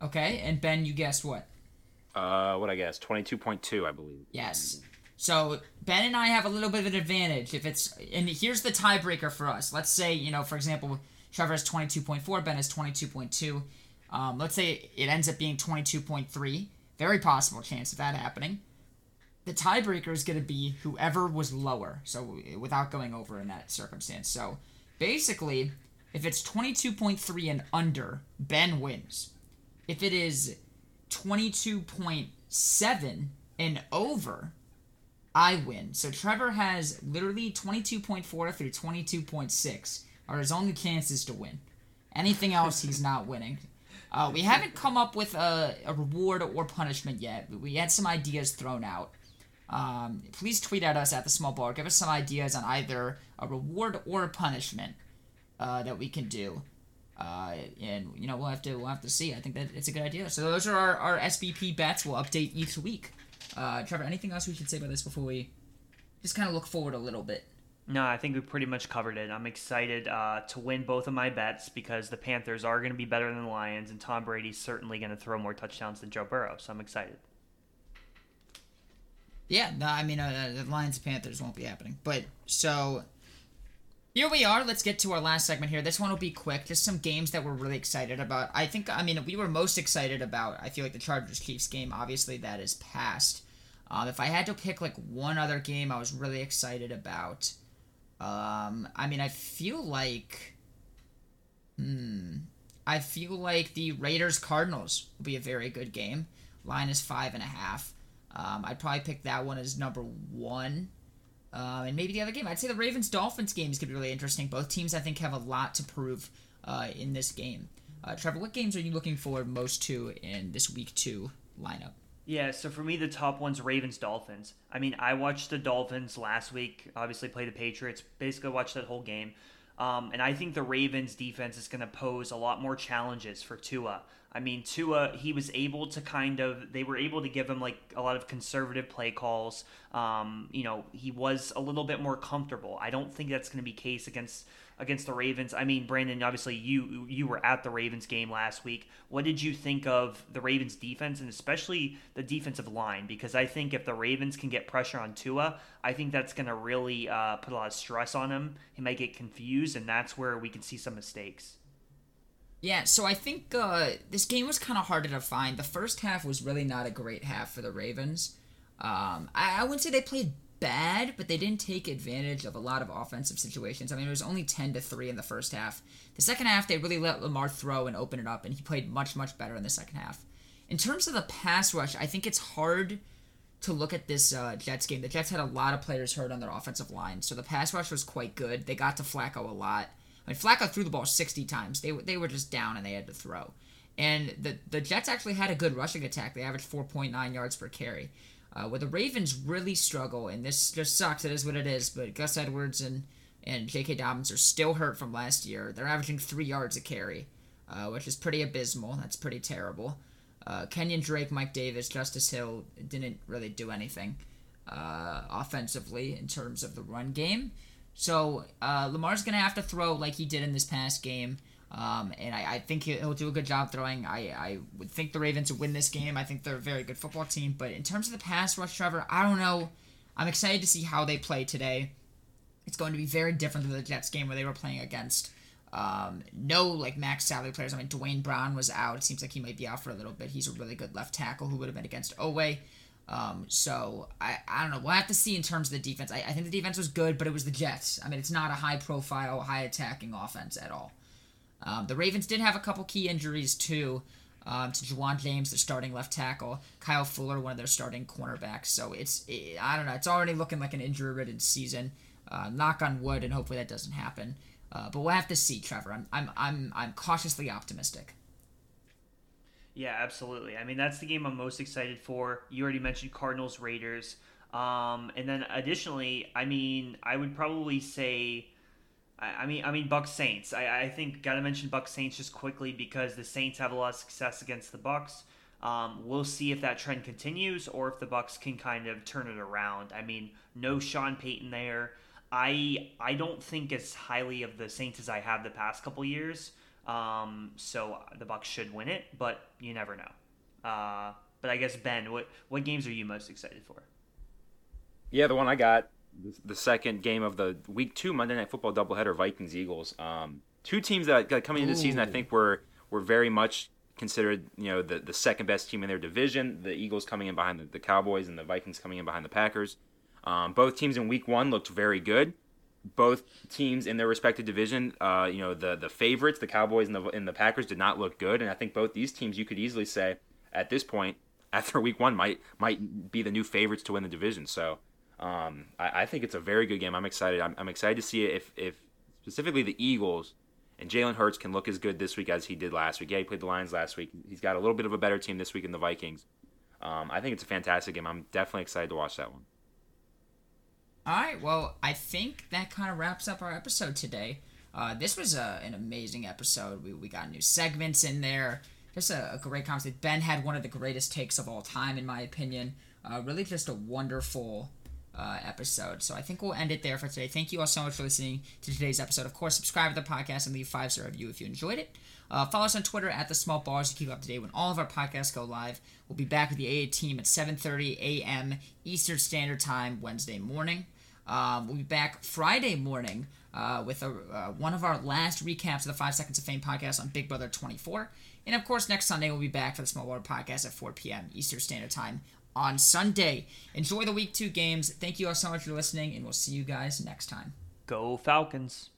Okay, and Ben, you guessed what? Uh, what I guess, twenty-two point two, I believe. Yes. So Ben and I have a little bit of an advantage if it's and here's the tiebreaker for us. Let's say you know, for example, Trevor has twenty two point four, Ben has twenty two point two. Um, let's say it ends up being twenty two point three. Very possible chance of that happening. The tiebreaker is going to be whoever was lower. So without going over in that circumstance. So basically, if it's twenty two point three and under, Ben wins. If it is 22.7 and over, I win. So Trevor has literally 22.4 through 22.6 are his only chances to win. Anything else, he's not winning. Uh, we haven't come up with a, a reward or punishment yet. We had some ideas thrown out. Um, please tweet at us at the Small Baller. Give us some ideas on either a reward or a punishment uh, that we can do. Uh, and you know we'll have to we'll have to see. I think that it's a good idea. So those are our, our SBP bets. We'll update each week. Uh, Trevor, anything else we should say about this before we just kind of look forward a little bit? No, I think we pretty much covered it. I'm excited uh, to win both of my bets because the Panthers are going to be better than the Lions, and Tom Brady's certainly going to throw more touchdowns than Joe Burrow. So I'm excited. Yeah, no, I mean uh, the Lions and Panthers won't be happening. But so here we are. Let's get to our last segment here. This one will be quick. Just some games that we're really excited about. I think I mean we were most excited about. I feel like the Chargers Chiefs game. Obviously that is past. Um, if I had to pick like one other game I was really excited about, um, I mean, I feel like, hmm, I feel like the Raiders Cardinals will be a very good game. Line is five and a half. Um, I'd probably pick that one as number one. Uh, and maybe the other game. I'd say the Ravens Dolphins game is going to be really interesting. Both teams, I think, have a lot to prove uh, in this game. Uh, Trevor, what games are you looking forward most to in this week two lineup? Yeah, so for me, the top one's Ravens Dolphins. I mean, I watched the Dolphins last week, obviously, play the Patriots, basically watched that whole game. Um, and I think the Ravens defense is going to pose a lot more challenges for Tua. I mean, Tua, he was able to kind of, they were able to give him like a lot of conservative play calls. Um, you know, he was a little bit more comfortable. I don't think that's going to be case against against the Ravens. I mean, Brandon, obviously you you were at the Ravens game last week. What did you think of the Ravens defense and especially the defensive line? Because I think if the Ravens can get pressure on Tua, I think that's going to really uh, put a lot of stress on him. He might get confused, and that's where we can see some mistakes. Yeah, so I think uh, this game was kind of hard to define. The first half was really not a great half for the Ravens. Um, I, I wouldn't say they played bad, but they didn't take advantage of a lot of offensive situations. I mean, it was only 10 to 3 in the first half. The second half, they really let Lamar throw and open it up, and he played much, much better in the second half. In terms of the pass rush, I think it's hard to look at this uh, Jets game. The Jets had a lot of players hurt on their offensive line, so the pass rush was quite good. They got to Flacco a lot. Flacco threw the ball 60 times. They, they were just down and they had to throw. And the, the Jets actually had a good rushing attack. They averaged 4.9 yards per carry. Uh, where the Ravens really struggle, and this just sucks. It is what it is. But Gus Edwards and and J.K. Dobbins are still hurt from last year. They're averaging three yards a carry, uh, which is pretty abysmal. That's pretty terrible. Uh, Kenyon Drake, Mike Davis, Justice Hill didn't really do anything uh, offensively in terms of the run game. So uh, Lamar's gonna have to throw like he did in this past game. Um, and I, I, think he'll do a good job throwing. I, I would think the Ravens would win this game. I think they're a very good football team. But in terms of the pass rush, Trevor, I don't know. I'm excited to see how they play today. It's going to be very different than the Jets game where they were playing against um, no like max salary players. I mean, Duane Brown was out. It seems like he might be out for a little bit. He's a really good left tackle who would have been against Oweh. Um, so I, I don't know. We'll have to see in terms of the defense. I, I think the defense was good, but it was the Jets. I mean, it's not a high profile, high attacking offense at all. Um, the Ravens did have a couple key injuries too. Um, to Ja'Wuan James, their starting left tackle, Kyle Fuller, one of their starting cornerbacks. So it's it, I don't know. It's already looking like an injury-ridden season. Uh, knock on wood, and hopefully that doesn't happen. Uh, but we'll have to see, Trevor. I'm I'm I'm I'm cautiously optimistic. Yeah, absolutely. I mean, that's the game I'm most excited for. You already mentioned Cardinals Raiders, um, and then additionally, I mean, I would probably say I, mean, I mean Bucs Saints. I, I think gotta mention Bucs Saints just quickly because the Saints have a lot of success against the Bucs. Um, we'll see if that trend continues or if the Bucs can kind of turn it around. I mean, no Sean Payton there. I I don't think as highly of the Saints as I have the past couple years. Um, so the Bucs should win it, but you never know. Uh, but I guess Ben, what what games are you most excited for? Yeah, the one I got the second game of the week two Monday Night Football doubleheader, Vikings Eagles. Um, two teams that, that coming into the season, I think were were very much considered, you know, the the second best team in their division. The Eagles coming in behind the, the Cowboys, and the Vikings coming in behind the Packers. Um, both teams in Week One looked very good. Both teams in their respective division, uh, you know, the the favorites, the Cowboys and the and the Packers, did not look good. And I think both these teams, you could easily say, at this point, *laughs* after Week One, might might be the new favorites to win the division. So um, I, I, think it's a very good game. I'm excited. I'm, I'm excited to see if, if specifically the Eagles and Jalen Hurts can look as good this week as he did last week. Yeah, he played the Lions last week. He's got a little bit of a better team this week in the Vikings. Um, I think it's a fantastic game. I'm definitely excited to watch that one. All right. Well, I think that kind of wraps up our episode today. Uh, this was a, an amazing episode. We, we got new segments in there. Just a, a, great conversation. Ben had one of the greatest takes of all time, in my opinion. Uh, really, just a wonderful uh, episode. So I think we'll end it there for today. Thank you all so much for listening to today's episode. Of course, subscribe to the podcast and leave five star review if you enjoyed it. Uh, follow us on Twitter at the Small Ballers to keep up to date when all of our podcasts go live. We'll be back with the AA team at 7:30 a.m. Eastern Standard Time Wednesday morning. Um, we'll be back Friday morning uh, with a, uh, one of our last recaps of the Five Seconds of Fame podcast on Big Brother 24. And of course, next Sunday we'll be back for the Small Baller podcast at 4 p.m. Eastern Standard Time on Sunday. Enjoy the week two games. Thank you all so much for listening, and we'll see you guys next time. Go Falcons.